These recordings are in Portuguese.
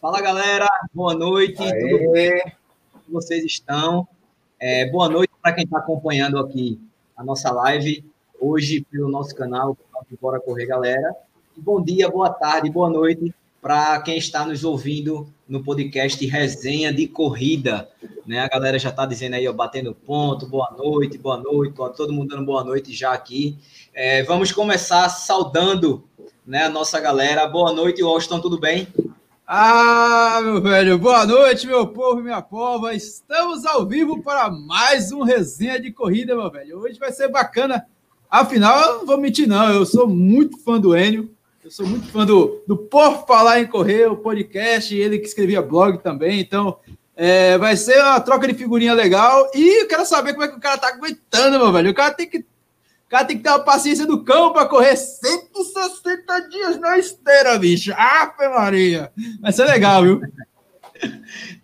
Fala galera, boa noite. Aê. Tudo bem? Como vocês estão? É, boa noite para quem está acompanhando aqui a nossa live hoje pelo nosso canal Bora Correr Galera. E bom dia, boa tarde, boa noite para quem está nos ouvindo no podcast Resenha de Corrida. Né? A galera já está dizendo aí, ó, batendo ponto, boa noite, boa noite, todo mundo dando boa noite já aqui. É, vamos começar saudando né, a nossa galera. Boa noite, Washington, tudo bem? Ah, meu velho, boa noite, meu povo minha pova. Estamos ao vivo para mais um resenha de corrida, meu velho. Hoje vai ser bacana. Afinal, eu não vou mentir, não. Eu sou muito fã do Enio. Eu sou muito fã do, do Por Falar em Correr, o podcast, ele que escrevia blog também. Então, é, vai ser uma troca de figurinha legal. E eu quero saber como é que o cara tá aguentando, meu velho. O cara tem que, cara tem que ter a paciência do cão para correr 160 dias na esteira, bicho. Ave Maria! Vai ser legal, viu?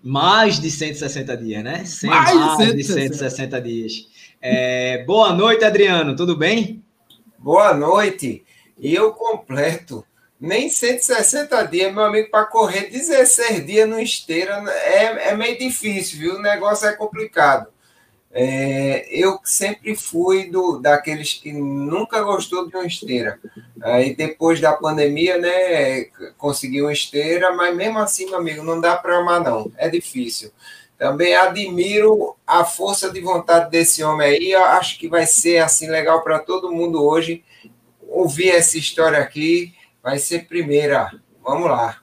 Mais de 160 dias, né? Sem mais, mais de 160, 160 dias. É, boa noite, Adriano. Tudo bem? Boa noite. E eu completo nem 160 dias, meu amigo, para correr 16 dias no esteira é, é meio difícil, viu? O negócio é complicado. É, eu sempre fui do, daqueles que nunca gostou de uma esteira. Aí depois da pandemia, né, consegui uma esteira, mas mesmo assim, meu amigo, não dá para amar, não. É difícil. Também admiro a força de vontade desse homem aí. Eu acho que vai ser assim legal para todo mundo hoje ouvir essa história aqui vai ser primeira. Vamos lá.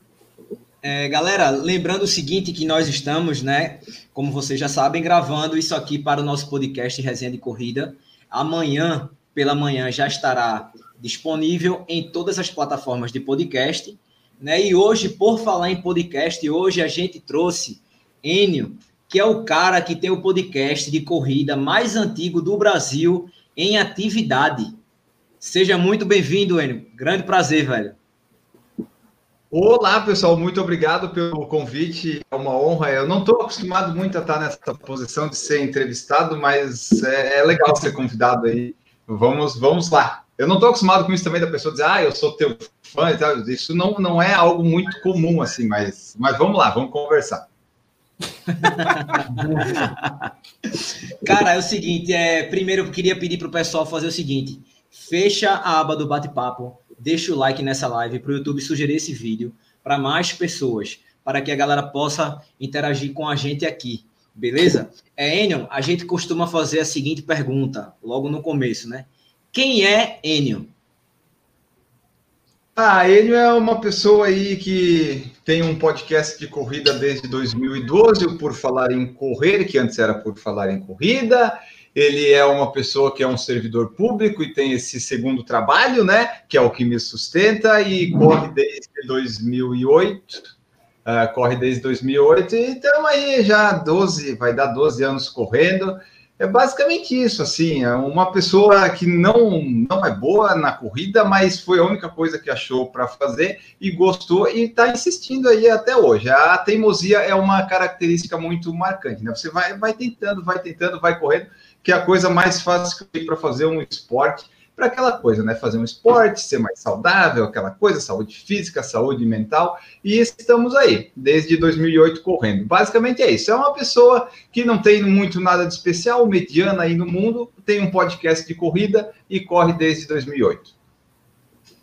É, galera, lembrando o seguinte, que nós estamos, né, como vocês já sabem, gravando isso aqui para o nosso podcast Resenha de Corrida. Amanhã, pela manhã, já estará disponível em todas as plataformas de podcast. Né? E hoje, por falar em podcast, hoje a gente trouxe Enio, que é o cara que tem o podcast de corrida mais antigo do Brasil em atividade. Seja muito bem-vindo, Enio. Grande prazer, velho. Olá, pessoal. Muito obrigado pelo convite. É uma honra. Eu não estou acostumado muito a estar nessa posição de ser entrevistado, mas é, é legal ser convidado aí. Vamos, vamos lá. Eu não estou acostumado com isso também da pessoa dizer, ah, eu sou teu fã e tal. Isso não, não é algo muito comum, assim, mas, mas vamos lá, vamos conversar. Cara, é o seguinte, é, primeiro eu queria pedir para o pessoal fazer o seguinte fecha a aba do bate-papo, deixa o like nessa live para o YouTube sugerir esse vídeo para mais pessoas, para que a galera possa interagir com a gente aqui, beleza? É, Enion, a gente costuma fazer a seguinte pergunta, logo no começo, né? Quem é Enion? Ah, Enio é uma pessoa aí que tem um podcast de corrida desde 2012, o Por Falar em Correr, que antes era Por Falar em Corrida, ele é uma pessoa que é um servidor público e tem esse segundo trabalho, né? Que é o que me sustenta e corre desde 2008. Uh, ah, corre desde 2008, então aí já 12, vai dar 12 anos correndo. É basicamente isso, assim, é uma pessoa que não, não é boa na corrida, mas foi a única coisa que achou para fazer e gostou e está insistindo aí até hoje. A teimosia é uma característica muito marcante, né? Você vai, vai tentando, vai tentando, vai correndo, que é a coisa mais fácil que para fazer um esporte, para aquela coisa, né? Fazer um esporte, ser mais saudável, aquela coisa, saúde física, saúde mental, e estamos aí, desde 2008 correndo. Basicamente é isso. É uma pessoa que não tem muito nada de especial, mediana aí no mundo, tem um podcast de corrida e corre desde 2008.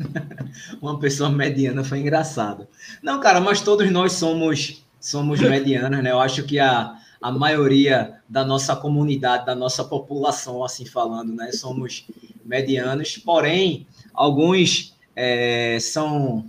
uma pessoa mediana foi engraçado. Não, cara, mas todos nós somos somos medianos, né? Eu acho que a a maioria da nossa comunidade, da nossa população, assim falando, né? Somos medianos, porém, alguns é, são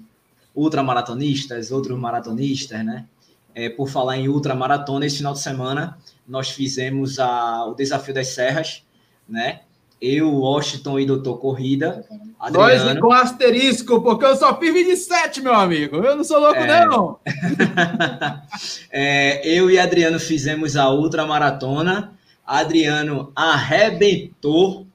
ultramaratonistas, outros maratonistas, né? É, por falar em ultramaratona, esse final de semana nós fizemos a, o Desafio das Serras, né? Eu, Washington e Doutor Corrida. Adriano. Nós com asterisco, porque eu só fiz 27, meu amigo. Eu não sou louco, é... não. é, eu e Adriano fizemos a ultramaratona. Adriano arrebentou,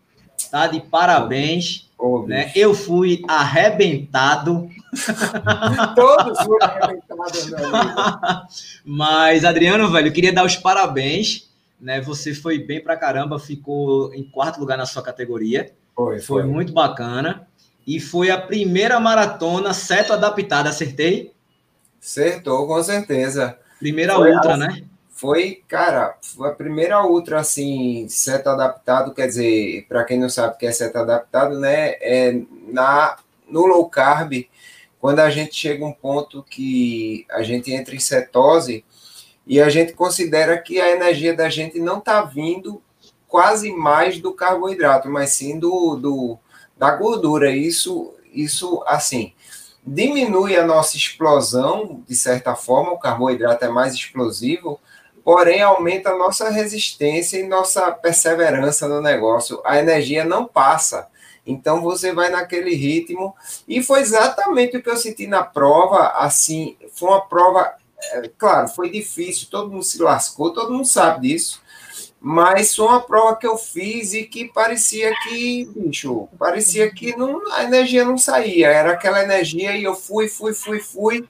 tá? De parabéns. Oh, né? Eu fui arrebentado. Todos foram arrebentados, meu amigo. Mas, Adriano, velho, eu queria dar os parabéns né? Você foi bem pra caramba, ficou em quarto lugar na sua categoria. Foi, foi. foi muito bacana. E foi a primeira maratona seto adaptada, acertei? Acertou, com certeza. Primeira foi ultra, a, né? Foi, cara, foi a primeira ultra, assim, seta adaptado, quer dizer, para quem não sabe o que é seta adaptado, né? É na, no low carb, quando a gente chega a um ponto que a gente entra em cetose e a gente considera que a energia da gente não está vindo quase mais do carboidrato, mas sim do, do da gordura. Isso, isso assim, diminui a nossa explosão, de certa forma, o carboidrato é mais explosivo, porém aumenta a nossa resistência e nossa perseverança no negócio. A energia não passa. Então você vai naquele ritmo. E foi exatamente o que eu senti na prova. Assim, foi uma prova, é, claro, foi difícil, todo mundo se lascou, todo mundo sabe disso mas foi uma prova que eu fiz e que parecia que, bicho, parecia que não, a energia não saía, era aquela energia e eu fui, fui, fui, fui.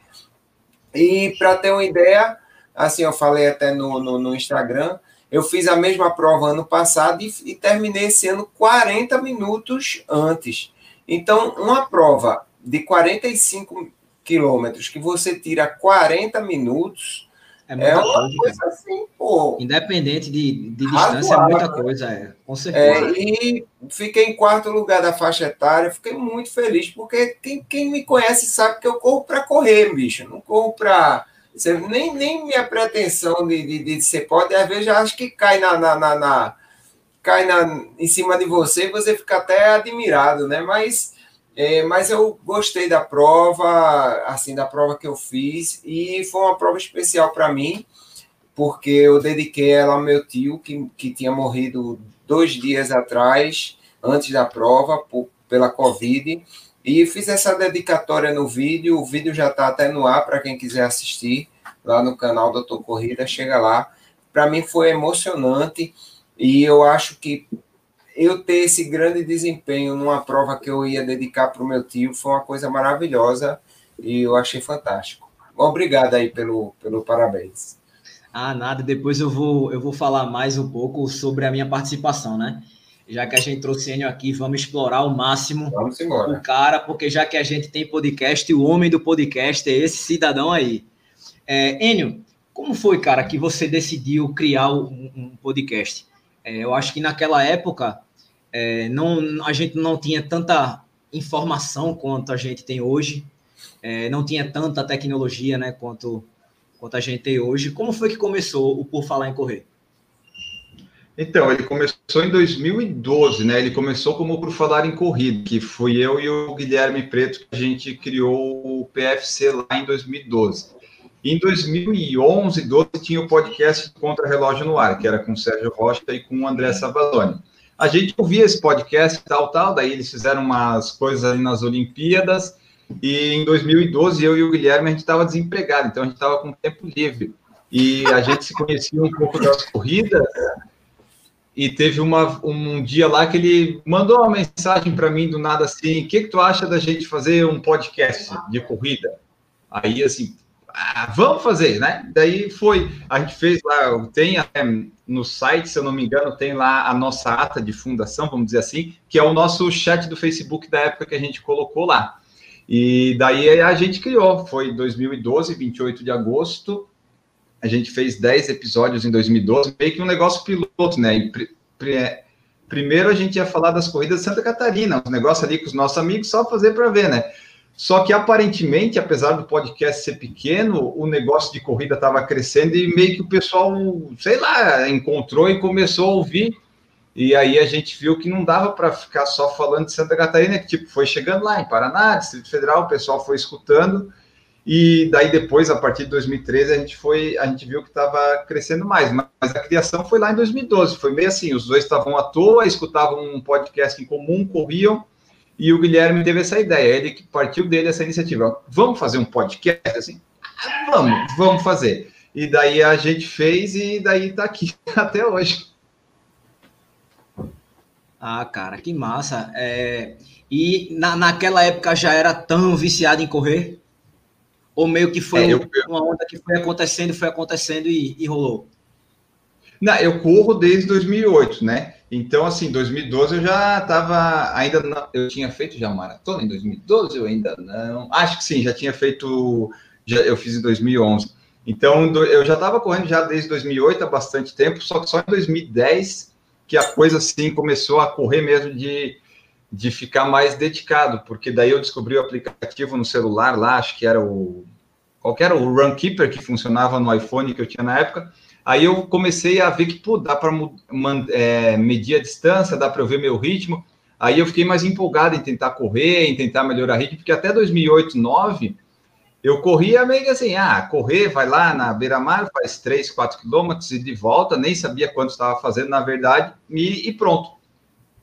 E para ter uma ideia, assim, eu falei até no, no, no, Instagram, eu fiz a mesma prova ano passado e, e terminei esse ano 40 minutos antes. Então, uma prova de 45 quilômetros que você tira 40 minutos é, muita é uma coisa, coisa assim, pô. Independente de, de distância, é muita coisa, é, com certeza. É, e fiquei em quarto lugar da faixa etária, fiquei muito feliz, porque quem, quem me conhece sabe que eu corro para correr, bicho. Não corro para. Nem, nem minha pretensão de, de, de ser pode, às vezes já acho que cai na, na, na, na cai na, em cima de você e você fica até admirado, né? Mas é, mas eu gostei da prova, assim, da prova que eu fiz, e foi uma prova especial para mim, porque eu dediquei ela ao meu tio, que, que tinha morrido dois dias atrás, antes da prova, por, pela Covid, e fiz essa dedicatória no vídeo, o vídeo já está até no ar para quem quiser assistir, lá no canal Doutor Corrida, chega lá. Para mim foi emocionante, e eu acho que eu ter esse grande desempenho numa prova que eu ia dedicar para o meu tio foi uma coisa maravilhosa e eu achei fantástico. Obrigado aí pelo, pelo parabéns. Ah, nada. Depois eu vou, eu vou falar mais um pouco sobre a minha participação, né? Já que a gente trouxe Enio aqui, vamos explorar ao máximo vamos embora. o cara, porque já que a gente tem podcast, o homem do podcast é esse cidadão aí. É, Enio, como foi, cara, que você decidiu criar um, um podcast? É, eu acho que naquela época é, não, a gente não tinha tanta informação quanto a gente tem hoje, é, não tinha tanta tecnologia né, quanto, quanto a gente tem hoje. Como foi que começou o Por Falar em Correr? Então, ele começou em 2012, né? Ele começou como Por Falar em Corrida, que fui eu e o Guilherme Preto que a gente criou o PFC lá em 2012. Em 2011, 12 tinha o podcast Contra Relógio no Ar, que era com o Sérgio Rocha e com o André Savaloni a gente ouvia esse podcast tal, tal, daí eles fizeram umas coisas ali nas Olimpíadas, e em 2012 eu e o Guilherme a gente estava desempregado, então a gente estava com tempo livre, e a gente se conhecia um pouco das corridas, e teve uma, um dia lá que ele mandou uma mensagem para mim do nada assim, o que, que tu acha da gente fazer um podcast de corrida? Aí, assim, ah, vamos fazer, né? Daí foi, a gente fez lá, tem no site, se eu não me engano, tem lá a nossa ata de fundação, vamos dizer assim, que é o nosso chat do Facebook da época que a gente colocou lá. E daí a gente criou, foi 2012, 28 de agosto, a gente fez 10 episódios em 2012, meio que um negócio piloto, né? E, primeiro a gente ia falar das corridas de Santa Catarina, um negócio ali com os nossos amigos, só fazer para ver, né? Só que aparentemente, apesar do podcast ser pequeno, o negócio de corrida estava crescendo e meio que o pessoal, sei lá, encontrou e começou a ouvir. E aí a gente viu que não dava para ficar só falando de Santa Catarina, que tipo foi chegando lá em Paraná, Distrito Federal, o pessoal foi escutando. E daí depois, a partir de 2013, a gente foi, a gente viu que estava crescendo mais. Mas a criação foi lá em 2012. Foi meio assim, os dois estavam à toa, escutavam um podcast em comum, corriam e o Guilherme teve essa ideia, ele que partiu dele essa iniciativa. Vamos fazer um podcast assim? Vamos, vamos fazer. E daí a gente fez e daí tá aqui até hoje. Ah, cara, que massa. É... E na, naquela época já era tão viciado em correr? Ou meio que foi é, eu, uma onda que foi acontecendo, foi acontecendo e, e rolou? Não, eu corro desde 2008, né? Então, assim, 2012 eu já estava, ainda não, eu tinha feito já maratona em 2012, eu ainda não, acho que sim, já tinha feito já, eu fiz em 2011. Então, eu já estava correndo já desde 2008, há bastante tempo, só que só em 2010 que a coisa, assim, começou a correr mesmo de, de ficar mais dedicado, porque daí eu descobri o aplicativo no celular lá, acho que era o... Qual que era? O Runkeeper, que funcionava no iPhone que eu tinha na época, Aí eu comecei a ver que, pô, dá para é, medir a distância, dá para eu ver meu ritmo. Aí eu fiquei mais empolgado em tentar correr, em tentar melhorar o ritmo, porque até 2008, 2009, eu corria meio que assim, ah, correr, vai lá na beira-mar, faz 3, 4 quilômetros e de volta, nem sabia quanto estava fazendo, na verdade, e, e, pronto.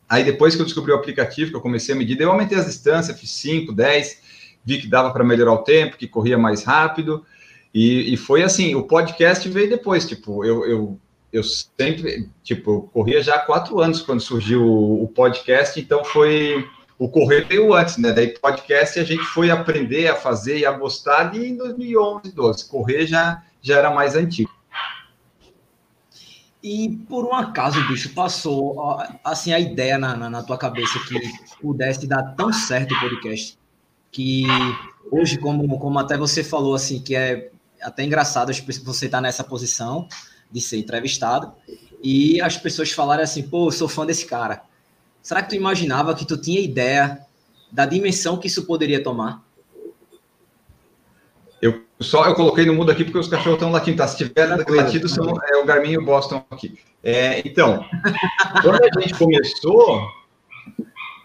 Aí depois que eu descobri o aplicativo, que eu comecei a medir, eu aumentei as distâncias, fiz 5, 10, vi que dava para melhorar o tempo, que corria mais rápido, e, e, foi assim, o podcast veio depois, tipo, eu, eu, eu sempre, tipo, eu corria já há quatro anos quando surgiu o, o podcast, então foi, o correr veio antes, né, daí podcast a gente foi aprender a fazer e a gostar ali em 2011, 12, correr já, já era mais antigo. E por um acaso, bicho, passou assim a ideia na, na, na tua cabeça que pudesse dar tão certo o podcast que hoje, como, como até você falou, assim, que é até engraçado você estar tá nessa posição de ser entrevistado e as pessoas falarem assim, pô, eu sou fã desse cara. Será que tu imaginava que tu tinha ideia da dimensão que isso poderia tomar? Eu só eu coloquei no mundo aqui porque os cachorros estão latindo, tá? Se tiver latido, são, é o Garmin e o Boston aqui. É, então, quando a gente começou,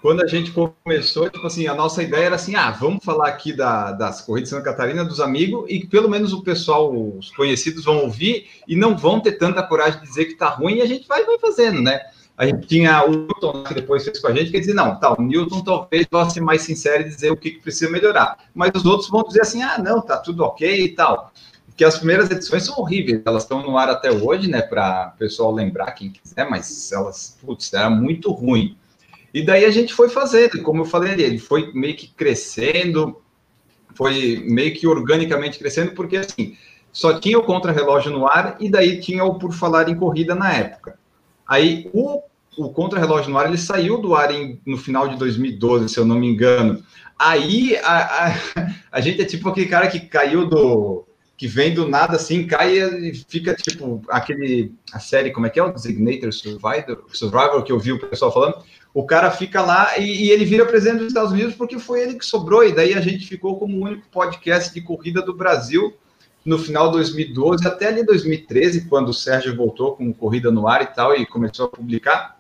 quando a gente começou, tipo assim, a nossa ideia era assim, ah, vamos falar aqui da, das corridas de Santa Catarina, dos amigos, e pelo menos o pessoal, os conhecidos vão ouvir e não vão ter tanta coragem de dizer que tá ruim, e a gente vai, vai fazendo, né? A gente tinha o Newton, que depois fez com a gente, que dizia, não, tá, o Newton talvez vá ser mais sincero e dizer o que, que precisa melhorar. Mas os outros vão dizer assim, ah, não, tá tudo ok e tal. Porque as primeiras edições são horríveis, elas estão no ar até hoje, né, para o pessoal lembrar, quem quiser, mas elas, putz, era muito ruim. E daí a gente foi fazendo, como eu falei ele foi meio que crescendo, foi meio que organicamente crescendo, porque assim, só tinha o contra-relógio no ar e daí tinha o Por Falar em Corrida na época. Aí o, o contra-relógio no ar, ele saiu do ar em, no final de 2012, se eu não me engano. Aí a, a, a gente é tipo aquele cara que caiu do, que vem do nada assim, cai e fica tipo aquele a série como é que é o Designator Survivor, Survivor que eu vi o pessoal falando, o cara fica lá e, e, ele vira presidente dos Estados Unidos porque foi ele que sobrou, e daí a gente ficou como o único podcast de corrida do Brasil no final de 2012 até ali 2013, quando o Sérgio voltou com Corrida no Ar e tal, e começou a publicar.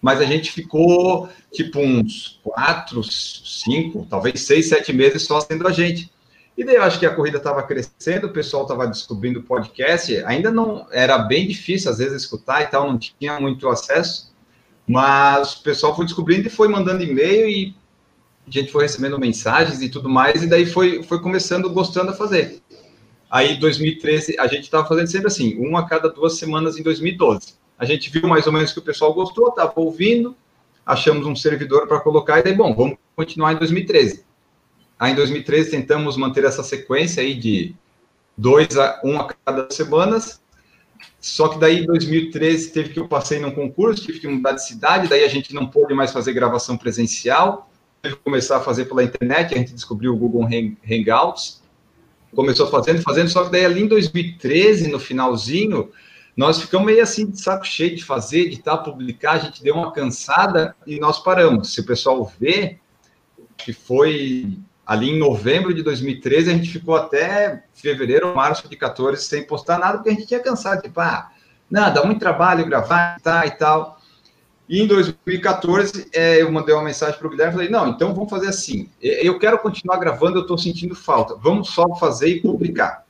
Mas a gente ficou tipo uns quatro, cinco, talvez seis, sete meses só sendo a gente. E daí eu acho que a corrida estava crescendo, o pessoal estava descobrindo o podcast, ainda não era bem difícil às vezes escutar e tal, não tinha muito acesso. Mas o pessoal foi descobrindo e foi mandando e-mail e a gente foi recebendo mensagens e tudo mais, e daí foi, foi começando gostando a fazer. Aí, 2013, a gente estava fazendo sempre assim, uma a cada duas semanas em 2012. A gente viu mais ou menos que o pessoal gostou, estava ouvindo, achamos um servidor para colocar, e daí, bom, vamos continuar em 2013. Aí, em 2013, tentamos manter essa sequência aí de dois a um a cada semanas, só que daí, em 2013, teve que eu passei num concurso, tive que mudar de cidade, daí a gente não pôde mais fazer gravação presencial, teve que começar a fazer pela internet, a gente descobriu o Google Hangouts, começou fazendo, fazendo, só que daí ali em 2013, no finalzinho, nós ficamos meio assim de saco cheio de fazer, de estar publicar, a gente deu uma cansada e nós paramos. Se o pessoal vê, que foi ali em novembro de 2013, a gente ficou até fevereiro, março de 14 sem postar nada, porque a gente tinha cansado, tipo, ah, dá muito trabalho gravar tá, e tal. E em 2014, é, eu mandei uma mensagem para o Guilherme falei, não, então vamos fazer assim, eu quero continuar gravando, eu estou sentindo falta, vamos só fazer e publicar.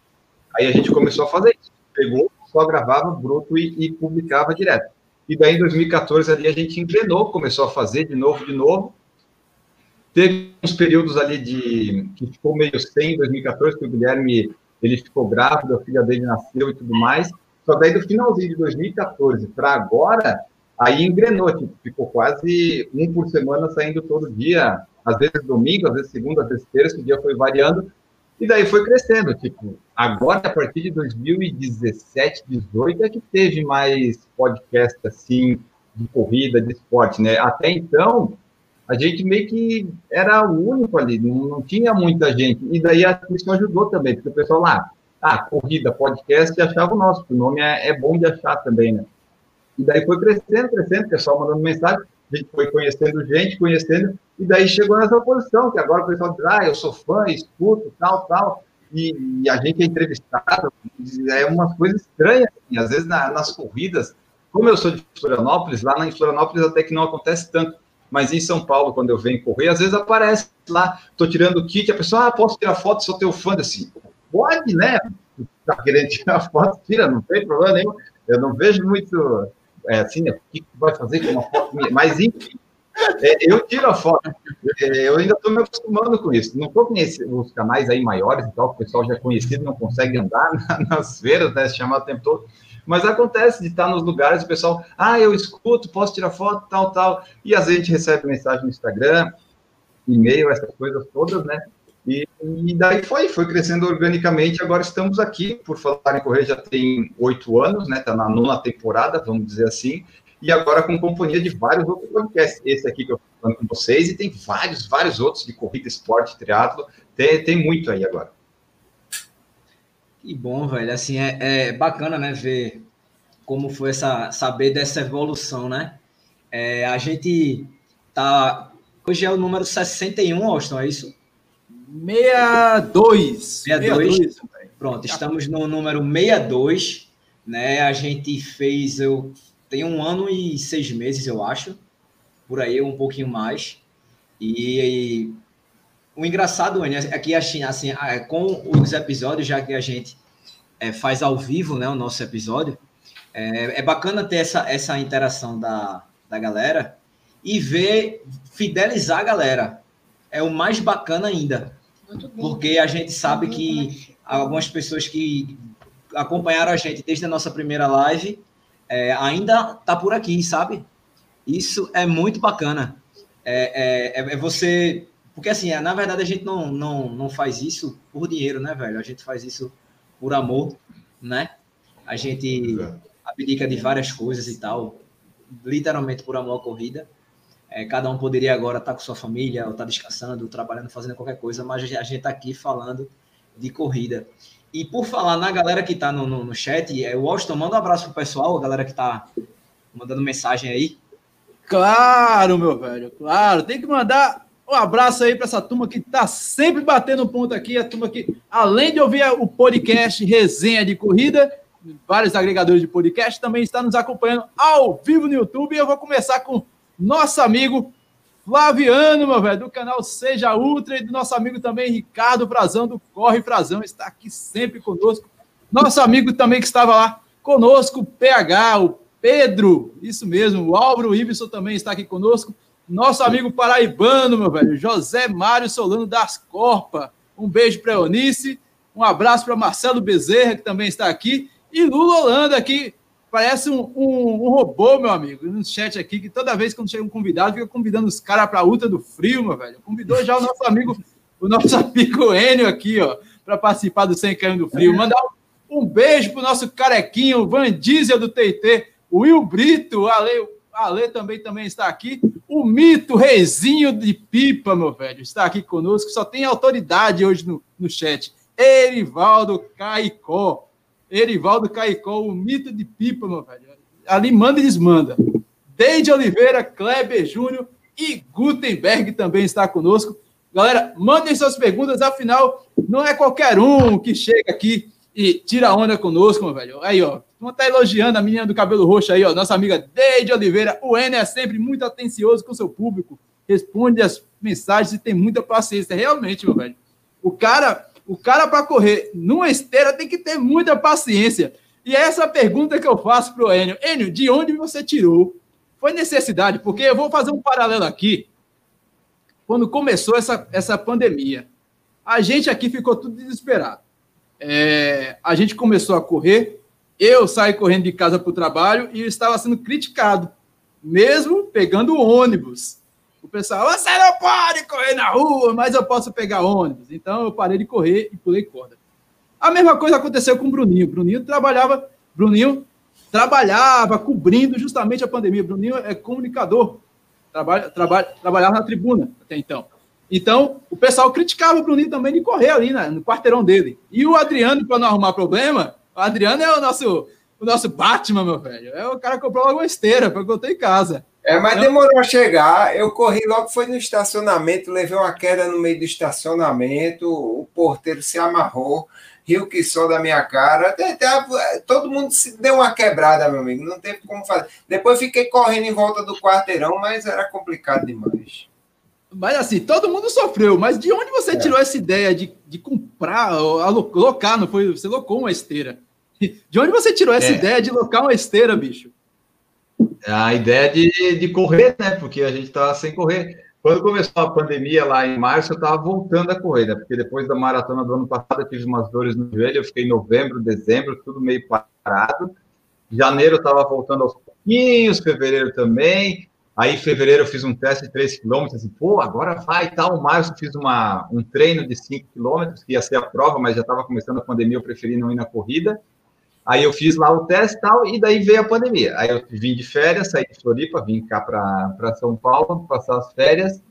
Aí a gente começou a fazer isso, pegou, só gravava bruto e, e publicava direto. E daí em 2014 ali a gente engrenou, começou a fazer de novo, de novo, Teve uns períodos ali de que ficou meio sem, em 2014, que o Guilherme ele ficou grávido, a filha dele nasceu e tudo mais. Só daí do finalzinho de 2014 para agora, aí engrenou, tipo, ficou quase um por semana saindo todo dia, às vezes domingo, às vezes segunda, às vezes terça, o dia foi variando, e daí foi crescendo, tipo, agora a partir de 2017, 2018 é que teve mais podcast assim de corrida, de esporte, né? Até então, a gente meio que era o único ali, não, não tinha muita gente. E daí a isso ajudou também, porque o pessoal lá, ah, corrida, podcast, achava o nosso, o nome é, é bom de achar também, né? E daí foi crescendo, crescendo, o pessoal mandando mensagem, a gente foi conhecendo gente, conhecendo, e daí chegou nessa posição, que agora o pessoal diz, ah, eu sou fã, escuto, tal, tal, e, e a gente é entrevistado, é umas coisas estranhas, assim, às vezes na, nas corridas, como eu sou de Florianópolis, lá em Florianópolis até que não acontece tanto, mas em São Paulo, quando eu venho correr, às vezes aparece lá, estou tirando o kit, a pessoa, ah, posso tirar foto, sou teu fã, assim, pode, né? Tá querendo tirar foto, tira, não tem problema nenhum. Eu não vejo muito, é, assim, o que vai fazer com uma foto minha, mas enfim, é, eu tiro a foto, é, eu ainda estou me acostumando com isso. Não estou conhecendo os canais aí maiores e tal, o pessoal já é conhecido, não consegue andar nas feiras, né, se chamar o tempo todo. Mas acontece de estar nos lugares, o pessoal, ah, eu escuto, posso tirar foto, tal, tal. E às vezes a gente recebe mensagem no Instagram, e-mail, essas coisas todas, né? E, e, daí foi, foi crescendo organicamente. Agora estamos aqui, por falar em correr, já tem oito anos, né? Está na nona temporada, vamos dizer assim. E agora com companhia de vários outros podcasts. Esse aqui que eu estou falando com vocês, e tem vários, vários outros de corrida, esporte, triatlo. Tem, tem muito aí agora. Que bom, velho. Assim, é, é bacana, né, ver como foi essa, saber dessa evolução, né? É, a gente tá, hoje é o número 61, Austin, é isso? 62. 62. 62. Pronto, estamos no número 62, né? A gente fez, eu tenho um ano e seis meses, eu acho, por aí, um pouquinho mais. E, e o engraçado, Anny, é que assim, assim, é, com os episódios, já que a gente é, faz ao vivo, né, o nosso episódio, é, é, bacana ter essa, essa interação da, da galera e ver, fidelizar a galera. É o mais bacana ainda. Porque a gente sabe que algumas pessoas que acompanharam a gente desde a nossa primeira live é, ainda tá por aqui, sabe? Isso é muito bacana. É, é, é você porque, assim, é, na verdade, a gente não, não, não faz isso por dinheiro, né, velho? A gente faz isso por amor, né? A gente abdica de várias coisas e tal, literalmente por amor à corrida. É, cada um poderia agora estar tá com sua família, ou estar tá descansando, trabalhando, fazendo qualquer coisa, mas a gente está aqui falando de corrida. E por falar na galera que está no, no, no, chat, é, o Austin, manda um abraço pro pessoal, a galera que está mandando mensagem aí. Claro, meu velho, claro. Tem que mandar um abraço aí para essa turma que está sempre batendo ponto aqui. A turma que, além de ouvir o podcast Resenha de Corrida, vários agregadores de podcast, também está nos acompanhando ao vivo no YouTube. E eu vou começar com nosso amigo Flaviano, meu velho, do canal Seja Ultra, e do nosso amigo também Ricardo Frazão, do Corre Frazão, está aqui sempre conosco. Nosso amigo também que estava lá conosco, PH, o Pedro, isso mesmo, o Álvaro Ibson também está aqui conosco. Nosso amigo paraibano, meu velho, José Mário Solano das Corpa. Um beijo para Eunice, um abraço para Marcelo Bezerra, que também está aqui, e Lula Holanda, que parece um, um, um, robô, meu amigo, no chat aqui, que toda vez que chega um convidado, fica convidando os caras para a luta do frio, meu velho. Convidou já o nosso amigo, o nosso amigo Enio aqui, ó, para participar do 100 km do frio. Mandar um, um beijo pro nosso carequinho, o Van Diesel do TT, o Will Brito, o Ale, Ale também, também está aqui. O mito reizinho de pipa, meu velho, está aqui conosco. Só tem autoridade hoje no, no chat. Erivaldo Caicó. Erivaldo Caicó, o mito de pipa, meu velho. Ali manda e desmanda. Deide Oliveira, Kleber Júnior e Gutenberg também está conosco. Galera, mandem suas perguntas, afinal, não é qualquer um que chega aqui e tira onda conosco, meu velho. Aí, ó, Vamos tá elogiando a menina do cabelo roxo aí, ó, nossa amiga Deide Oliveira. O N é sempre muito atencioso com seu público, responde as mensagens e tem muita paciência. Realmente, meu velho. O cara, o cara para correr numa esteira tem que ter muita paciência. E é essa pergunta que eu faço pro Enio. Enio, de onde você tirou? Foi necessidade, porque eu vou fazer um paralelo aqui. Quando começou essa, essa pandemia, a gente aqui ficou tudo desesperado. É, a gente começou a correr, eu saí correndo de casa para o trabalho e estava sendo criticado, mesmo pegando ônibus. O pessoal, você não pode correr na rua, mas eu posso pegar ônibus. Então eu parei de correr e pulei corda. A mesma coisa aconteceu com o Bruninho. O Bruninho trabalhava, Bruninho trabalhava cobrindo justamente a pandemia. O Bruninho é comunicador, trabalha, trabalha, trabalhava na tribuna até então. Então, o pessoal criticava o Bruninho também de correr ali né, no quarteirão dele. E o Adriano, para não arrumar problema, o Adriano é o nosso, o nosso Batman, meu velho. É o cara que comprou logo uma esteira para eu ter em casa. É, mas demorou a chegar. Eu corri logo, foi no estacionamento, levei uma queda no meio do estacionamento, o porteiro se amarrou, riu que só da minha cara. Todo mundo se deu uma quebrada, meu amigo. Não teve como fazer. Depois fiquei correndo em volta do quarteirão, mas era complicado demais. Mas assim, todo mundo sofreu. Mas de onde você é. tirou essa ideia de, de comprar, locar, não foi? Você locou uma esteira. De onde você tirou essa é. ideia de locar uma esteira, bicho? A ideia de, de correr, né? Porque a gente estava sem correr. Quando começou a pandemia lá em março, eu estava voltando a correr, né? Porque depois da maratona do ano passado, eu tive umas dores no joelho, eu fiquei em novembro, dezembro, tudo meio parado. Janeiro eu estava voltando aos pouquinhos, fevereiro também. Aí, em fevereiro, eu fiz um teste de 3 km, assim, pô, agora vai e tal. Em março, fiz uma, um treino de 5 km, que ia ser a prova, mas já estava começando a pandemia, eu preferi não ir na corrida. Aí eu fiz lá o teste e tal, e daí veio a pandemia. Aí eu vim de férias, saí de Floripa, vim cá para São Paulo, passar as férias.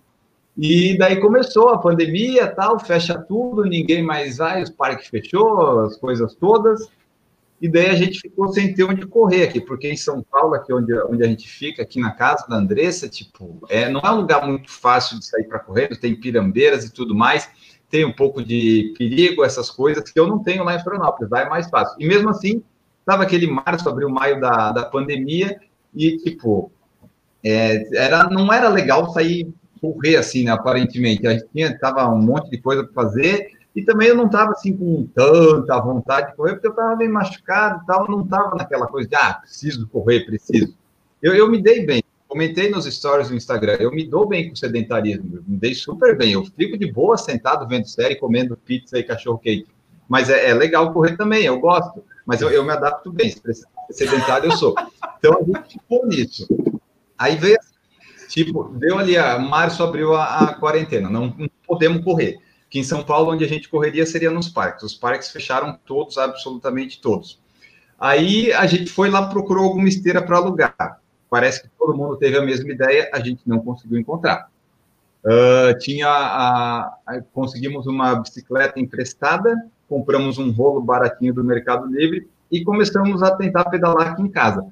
E daí começou a pandemia, tal, fecha tudo, ninguém mais vai, os parques fechou, as coisas todas. E daí a gente ficou sem ter onde correr aqui, porque em São Paulo, aqui onde, onde a gente fica, aqui na casa da Andressa, tipo, é, não é um lugar muito fácil de sair para correr, tem pirambeiras e tudo mais tem um pouco de perigo, essas coisas que eu não tenho lá em Florianópolis, lá é mais fácil. E mesmo assim, estava aquele março, abril, maio da, da pandemia, e tipo, é, era, não era legal sair correr assim, né, aparentemente. A gente tinha, tava um monte de coisa para fazer, e também eu não estava assim com tanta vontade de correr, porque eu estava bem machucado, tal, não estava naquela coisa de, ah, preciso correr, preciso. Eu, eu me dei bem, comentei nos stories do Instagram, eu me dou bem com sedentarismo, me dei super bem. Eu fico de boa sentado vendo série, comendo pizza e cachorro quente. Mas é, é legal correr também, eu gosto. Mas eu, eu me adapto bem, sedentário eu sou. Então a gente ficou nisso. Aí veio, tipo, deu ali a março, abriu a, a quarentena, não, não podemos correr. Que em São Paulo, onde a gente correria, seria nos parques. Os parques fecharam todos, absolutamente todos. Aí a gente foi lá, procurou alguma esteira para alugar parece que todo mundo teve a mesma ideia, a gente não conseguiu encontrar. Uh, tinha a, a, conseguimos uma bicicleta emprestada, compramos um rolo baratinho do Mercado Livre e começamos a tentar pedalar aqui em casa.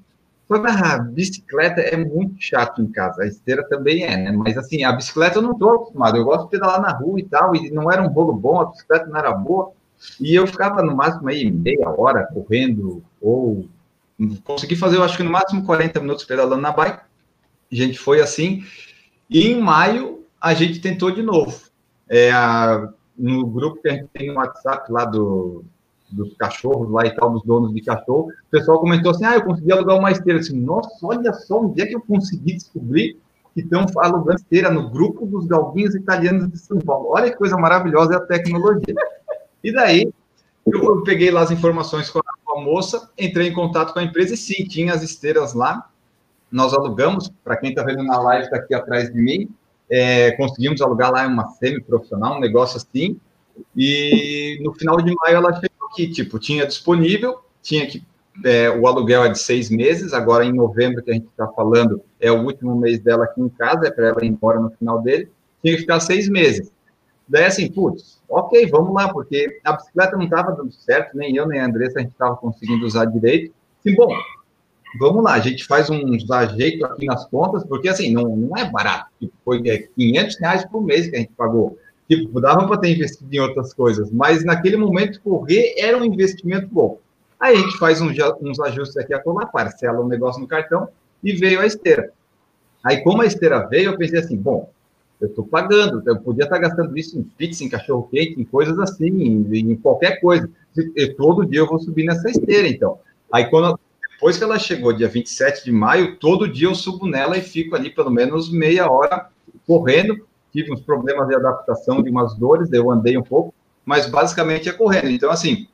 Só que a bicicleta é muito chato em casa, a esteira também é, né? Mas assim, a bicicleta eu não estou acostumado, eu gosto de pedalar na rua e tal, e não era um rolo bom, a bicicleta não era boa, e eu ficava no máximo aí meia hora correndo ou Consegui fazer, eu acho que no máximo 40 minutos pedalando na bike. A gente foi assim. E em maio, a gente tentou de novo. É, a, no grupo que a gente tem no WhatsApp lá do, dos cachorros lá e tal, dos donos de cachorro, o pessoal comentou assim: ah, eu consegui alugar uma esteira. Assim, Nossa, olha só onde é que eu consegui descobrir que estão alugando esteira no grupo dos galguinhos italianos de São Paulo. Olha que coisa maravilhosa é a tecnologia. E daí, eu peguei lá as informações com a moça, entrei em contato com a empresa e sim, tinha as esteiras lá. Nós alugamos, para quem está vendo na live, está aqui atrás de mim, é, conseguimos alugar lá uma semi-profissional, um negócio assim. E no final de maio ela chegou aqui, tipo, tinha disponível, tinha que. É, o aluguel é de seis meses, agora em novembro que a gente está falando, é o último mês dela aqui em casa, é para ela ir embora no final dele, tinha que ficar seis meses. Daí assim, putz, ok, vamos lá, porque a bicicleta não estava dando certo, nem eu, nem a Andressa, a gente estava conseguindo usar direito. Sim, bom, vamos lá, a gente faz uns ajeitos aqui nas contas, porque assim, não, não é barato, tipo, foi 500 é, reais por mês que a gente pagou. Tipo, dava para ter investido em outras coisas, mas naquele momento correr era um investimento bom. Aí a gente faz uns, uns ajustes aqui a colar, parcela um negócio no cartão e veio a esteira. Aí, como a esteira veio, eu pensei assim, bom, eu estou pagando, eu podia estar gastando isso em pizza, em cachorro quente, em coisas assim, em, em, qualquer coisa. E todo dia eu vou subir nessa esteira, então. Aí, quando, depois que ela chegou, dia 27 de maio, todo dia eu subo nela e fico ali pelo menos meia hora correndo. Tive uns problemas de adaptação, de umas dores, eu andei um pouco, mas basicamente é correndo. Então, assim,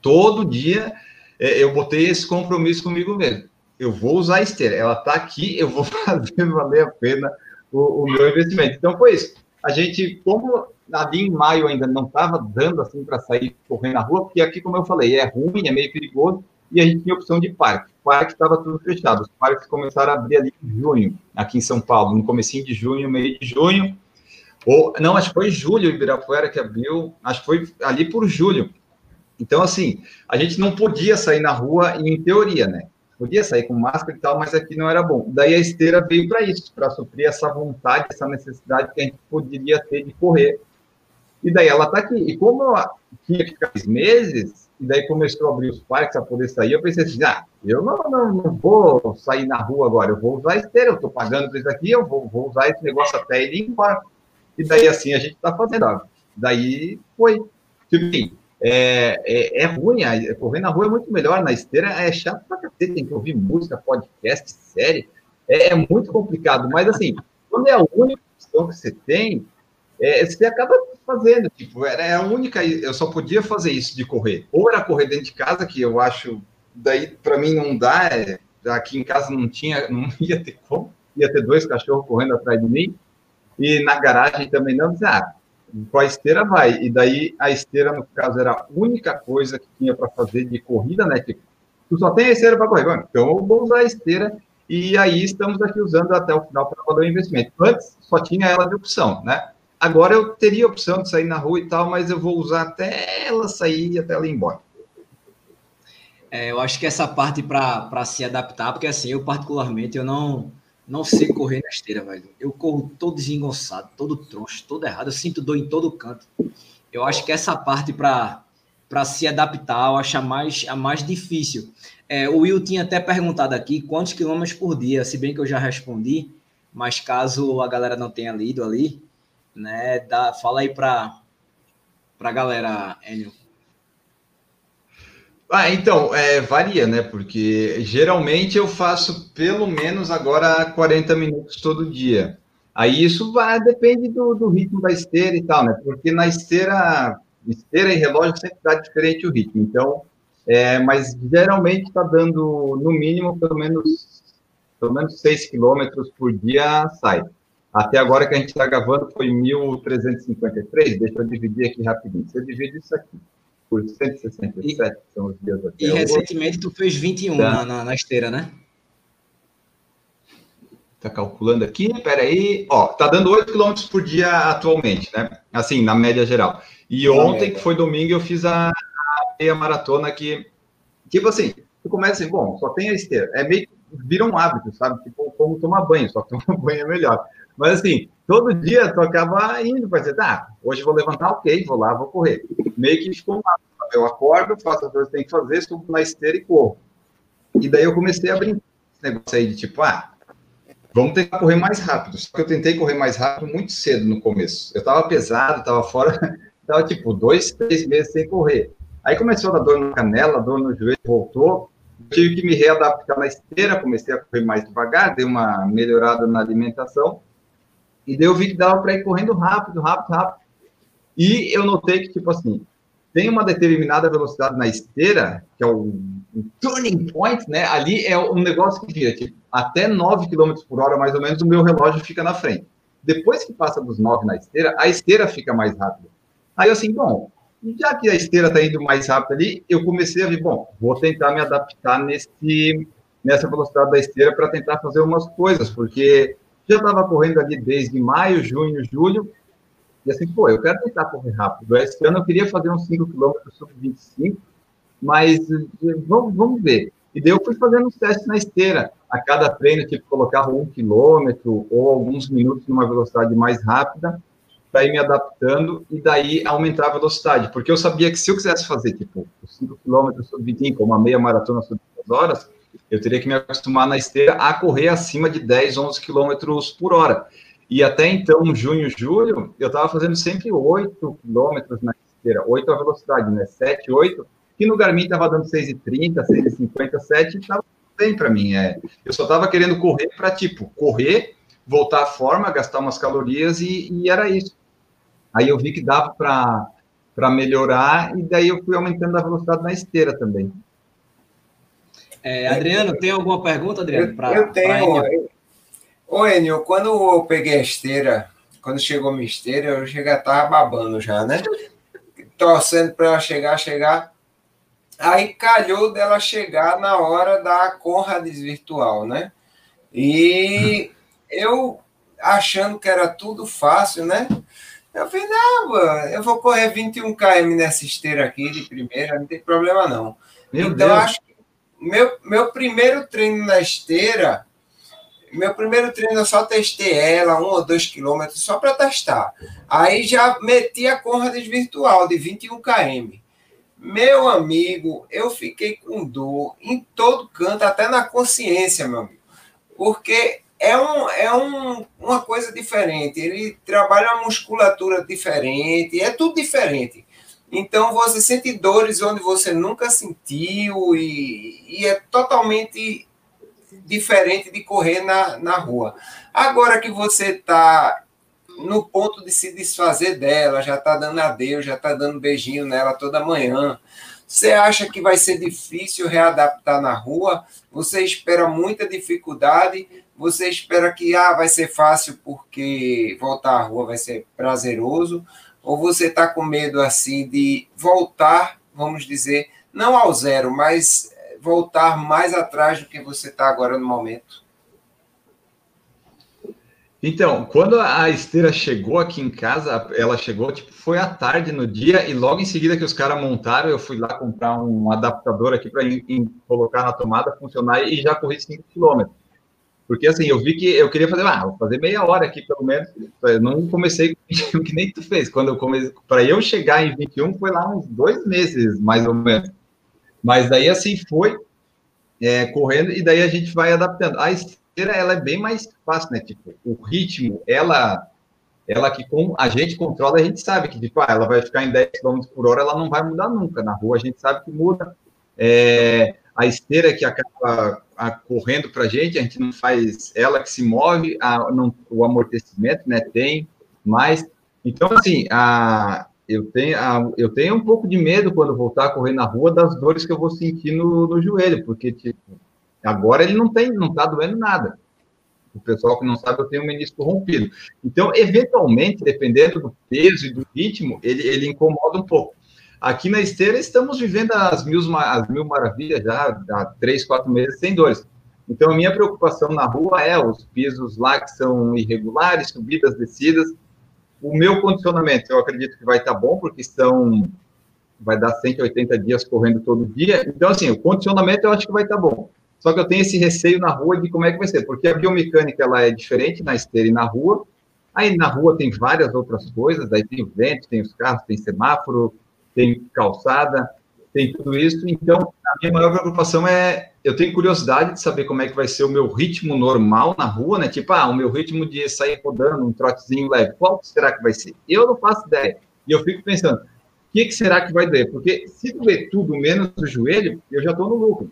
todo dia é, eu botei esse compromisso comigo mesmo. Eu vou usar a esteira, ela está aqui, eu vou fazer valer a pena o, o meu investimento. Então foi isso. A gente, como ali em maio ainda não estava dando assim para sair correndo na rua, porque aqui, como eu falei, é ruim, é meio perigoso. e a gente tinha opção de parque. O parque estava tudo fechado. Os parques começaram a abrir ali em junho, aqui em São Paulo, no comecinho de junho, meio de junho. Ou, não, acho que foi julho, Ibirapuera que abriu, acho que foi ali por julho. Então, assim, a gente não podia sair na rua, em teoria, né? Podia sair com máscara e tal, mas aqui não era bom. Daí a esteira veio para isso, para suprir essa vontade, essa necessidade que a gente poderia ter de correr. E daí ela está aqui. E como tinha que ficar meses, e daí começou a abrir os parques a poder sair, eu pensei assim, ah, eu não, não, não vou sair na rua agora, eu vou usar a esteira, eu estou pagando por isso aqui, eu vou, vou usar esse negócio até ele ir embora. E daí assim a gente está fazendo. Daí foi. Tipo assim, é, é, é, ruim, correr na rua é muito melhor, na esteira é chato pra cacete, tem que ouvir música, podcast, série, é, é muito complicado, mas assim, quando é a única opção que você tem, é, você acaba fazendo, tipo, era a única, eu só podia fazer isso de correr, ou era correr dentro de casa, que eu acho, daí para mim não dá, é, aqui em casa não tinha, não ia ter como, ia ter dois cachorros correndo atrás de mim, e na garagem também não, ah, com a esteira vai. E daí a esteira, no caso, era a única coisa que tinha para fazer de corrida, né? Tipo, tu só tem a esteira para correr. Bom, então vou usar a esteira e aí estamos aqui usando até o final para fazer o investimento. Antes só tinha ela de opção, né? Agora eu teria a opção de sair na rua e tal, mas eu vou usar até ela sair e até ela ir embora. É, eu acho que essa parte para se adaptar, porque assim, eu particularmente eu não não sei correr na esteira, velho. Eu corro todo desengonçado, todo troncho, todo errado. Eu sinto dor em todo canto. Eu acho que essa parte para para se adaptar, eu acho a mais, a mais difícil. É, o Will tinha até perguntado aqui quantos quilômetros por dia, se bem que eu já respondi, mas caso a galera não tenha lido ali, né, dá, fala aí para a galera, Enio. Ah, então, é, varia, né? Porque geralmente eu faço pelo menos agora 40 minutos todo dia. Aí isso vai, depende do, do ritmo da esteira e tal, né? Porque na esteira, esteira e relógio sempre dá diferente o ritmo. Então, é, mas geralmente está dando no mínimo pelo menos pelo menos 6 quilômetros por dia sai. Até agora que a gente está gravando foi 1.353. Deixa eu dividir aqui rapidinho. Você divide isso aqui por 167 e, são os dias até E recentemente tu fez 21 tá. na, na, esteira, né? Tá calculando aqui, peraí. Ó, tá dando 8 km por dia atualmente, né? Assim, na média geral. E ontem, que foi domingo, eu fiz a, a meia maratona que, tipo assim, tu começa assim, bom, só tem a esteira. É meio vira um hábito, sabe? Tipo, como tomar banho, só tomar banho é melhor. Mas assim, todo dia tu acaba indo para dizer, tá, hoje vou levantar, ok, vou lá, vou correr. Meio que ficou lá. Eu acordo, faço as coisas que tem que fazer, subo na esteira e corro. E daí eu comecei a brincar esse negócio aí de tipo, ah, vamos tentar correr mais rápido. Só que eu tentei correr mais rápido muito cedo no começo. Eu tava pesado, tava fora, tava tipo dois, três meses sem correr. Aí começou a dar dor na canela, dor no joelho, voltou. Tive que me readaptar na esteira, comecei a correr mais devagar, dei uma melhorada na alimentação e daí eu vi que dava para ir correndo rápido, rápido, rápido. E eu notei que, tipo assim, tem uma determinada velocidade na esteira, que é o, o turning point, né? Ali é um negócio que vira, tipo, até 9 km por hora, mais ou menos, o meu relógio fica na frente. Depois que passa dos 9 na esteira, a esteira fica mais rápida. Aí eu assim, bom, já que a esteira está indo mais rápido ali, eu comecei a ver, bom, vou tentar me adaptar nesse, nessa velocidade da esteira para tentar fazer umas coisas, porque já estava correndo ali desde maio, junho, julho, e assim, pô, eu quero tentar correr rápido. Esse ano eu queria fazer uns 5 km sub 25, mas vamos, vamos ver. E daí eu fui fazendo uns testes na esteira. A cada treino, tipo, colocava um quilômetro ou alguns minutos numa velocidade mais rápida, para ir me adaptando e daí aumentar a velocidade. Porque eu sabia que se eu quisesse fazer, tipo, 5 km sub 25, uma meia maratona sub 2 horas, eu teria que me acostumar na esteira a correr acima de 10, 11 quilômetros por hora. E até então, junho, julho, eu estava fazendo sempre 8 quilômetros na esteira, 8 a velocidade, né? 7, 8, que no Garmin estava dando 6,30, 6,50, 7, estava bem para mim. É. Eu só estava querendo correr para, tipo, correr, voltar à forma, gastar umas calorias e, e era isso. Aí eu vi que dava para melhorar e daí eu fui aumentando a velocidade na esteira também. É, Adriano, tem alguma pergunta, Adriano? Pra, eu tenho. Ô, Enio, quando eu peguei a esteira, quando chegou a minha esteira, eu já estava babando já, né? Torcendo para ela chegar, chegar. Aí calhou dela chegar na hora da Conrads virtual, né? E eu achando que era tudo fácil, né? Eu falei, não, eu vou correr 21 km nessa esteira aqui de primeira, não tem problema não. Meu então, Deus. acho meu, meu primeiro treino na esteira, meu primeiro treino eu só testei ela, um ou dois quilômetros, só para testar. Aí já meti a Conrads virtual de 21 km. Meu amigo, eu fiquei com dor em todo canto, até na consciência, meu amigo. Porque é, um, é um, uma coisa diferente. Ele trabalha uma musculatura diferente, é tudo diferente. Então você sente dores onde você nunca sentiu e, e é totalmente diferente de correr na, na rua. Agora que você está no ponto de se desfazer dela, já está dando adeus, já está dando beijinho nela toda manhã. Você acha que vai ser difícil readaptar na rua? Você espera muita dificuldade? Você espera que ah, vai ser fácil porque voltar à rua vai ser prazeroso? Ou você está com medo assim de voltar, vamos dizer, não ao zero, mas voltar mais atrás do que você está agora no momento? Então, quando a esteira chegou aqui em casa, ela chegou, tipo, foi à tarde no dia, e logo em seguida que os caras montaram, eu fui lá comprar um adaptador aqui para colocar na tomada, funcionar, e já corri 5 km. Porque assim, eu vi que eu queria fazer, ah, vou fazer meia hora aqui pelo menos. Eu não comecei com que nem tu fez. Quando eu comecei, para eu chegar em 21 foi lá uns dois meses, mais ou menos. Mas daí assim foi é, correndo e daí a gente vai adaptando. A esteira ela é bem mais fácil, né? Tipo, o ritmo, ela ela que com a gente controla, a gente sabe que tipo, ah, ela vai ficar em 10 km por hora, ela não vai mudar nunca. Na rua a gente sabe que muda. É, a esteira que acaba a, correndo para a gente, a gente não faz ela que se move, a, não, o amortecimento, né, tem mais. Então, assim, a, eu, tenho, a, eu tenho um pouco de medo quando voltar a correr na rua das dores que eu vou sentir no, no joelho, porque, tipo, agora ele não tem, não está doendo nada. O pessoal que não sabe, eu tenho o menisco rompido. Então, eventualmente, dependendo do peso e do ritmo, ele, ele incomoda um pouco. Aqui na esteira estamos vivendo as mil, as mil maravilhas já há três, quatro meses sem dores. Então, a minha preocupação na rua é os pisos lá que são irregulares, subidas, descidas. O meu condicionamento, eu acredito que vai estar bom, porque são, vai dar 180 dias correndo todo dia. Então, assim, o condicionamento eu acho que vai estar bom. Só que eu tenho esse receio na rua de como é que vai ser, porque a biomecânica ela é diferente na esteira e na rua. Aí na rua tem várias outras coisas, aí tem o vento, tem os carros, tem semáforo, tem calçada, tem tudo isso. Então, a minha maior preocupação é, eu tenho curiosidade de saber como é que vai ser o meu ritmo normal na rua, né? Tipo, ah, o meu ritmo de sair rodando, um trotezinho leve, qual será que vai ser? Eu não faço ideia. E eu fico pensando, o que, que será que vai doer? Porque se doer tudo menos o joelho, eu já estou no lucro.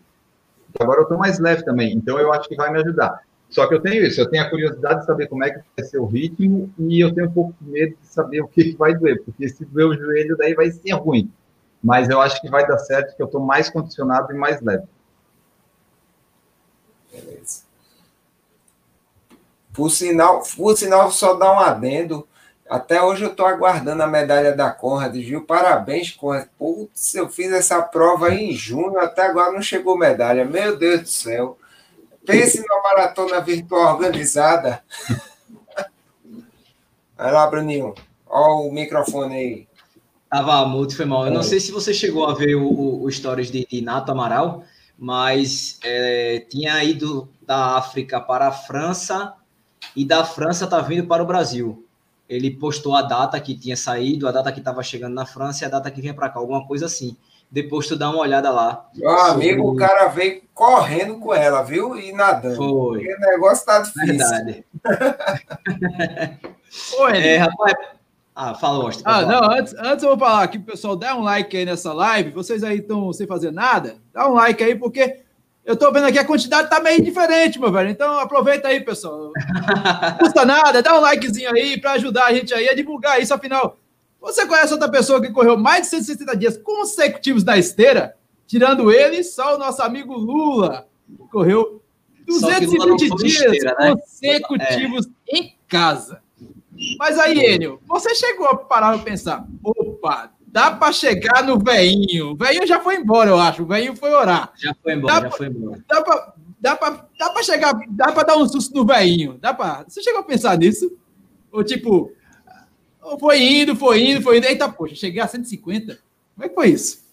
Agora eu estou mais leve também, então eu acho que vai me ajudar. Só que eu tenho isso, eu tenho a curiosidade de saber como é que vai ser o ritmo e eu tenho um pouco de medo de saber o que, vai doer, porque se doer o joelho, daí vai ser ruim. Mas eu acho que vai dar certo, que eu estou mais condicionado e mais leve. Beleza. Por sinal, por sinal, só dar um adendo. Até hoje eu estou aguardando a medalha da Conrad, viu? Parabéns, Conrad. Putz, eu fiz essa prova em junho, até agora não chegou medalha. Meu Deus do céu. Pense numa maratona virtual organizada. Vai lá, Bruninho. Olha o microfone aí. Tava muito, foi mal. Eu não sei se você chegou a ver o, o stories de, de Nato Amaral, mas é, tinha ido da África para a França e da França tá vindo para o Brasil. Ele postou a data que tinha saído, a data que estava chegando na França e a data que vinha para cá, alguma coisa assim. Depois tu dá uma olhada lá. Meu sobre... amigo, o cara veio correndo com ela, viu? E nadando. Foi. Porque o negócio tá difícil. Verdade. Oi, é, rapaz. Ah, fala, Austin. Ah, não, antes, antes eu vou falar aqui pessoal, dá um like aí nessa live. Vocês aí estão sem fazer nada, dá um like aí, porque eu tô vendo aqui a quantidade tá meio diferente, meu velho. Então aproveita aí, pessoal. Não custa nada, dá um likezinho aí para ajudar a gente aí a divulgar isso, afinal. Você conhece outra pessoa que correu mais de 160 dias consecutivos na esteira? Tirando ele, só o nosso amigo Lula. Correu 220 dias esteira, né? consecutivos é. em casa. Mas aí, Enio, você chegou a parar e pensar: opa, dá para chegar no veinho. O veinho já foi embora, eu acho. O veinho foi orar. Já foi embora, dá já pra, foi embora. Dá para dá pra, dá pra chegar, dá para dar um susto no veinho. Dá para. Você chegou a pensar nisso? Ou tipo, foi indo, foi indo, foi indo. Eita, poxa, cheguei a 150. Como é que foi isso?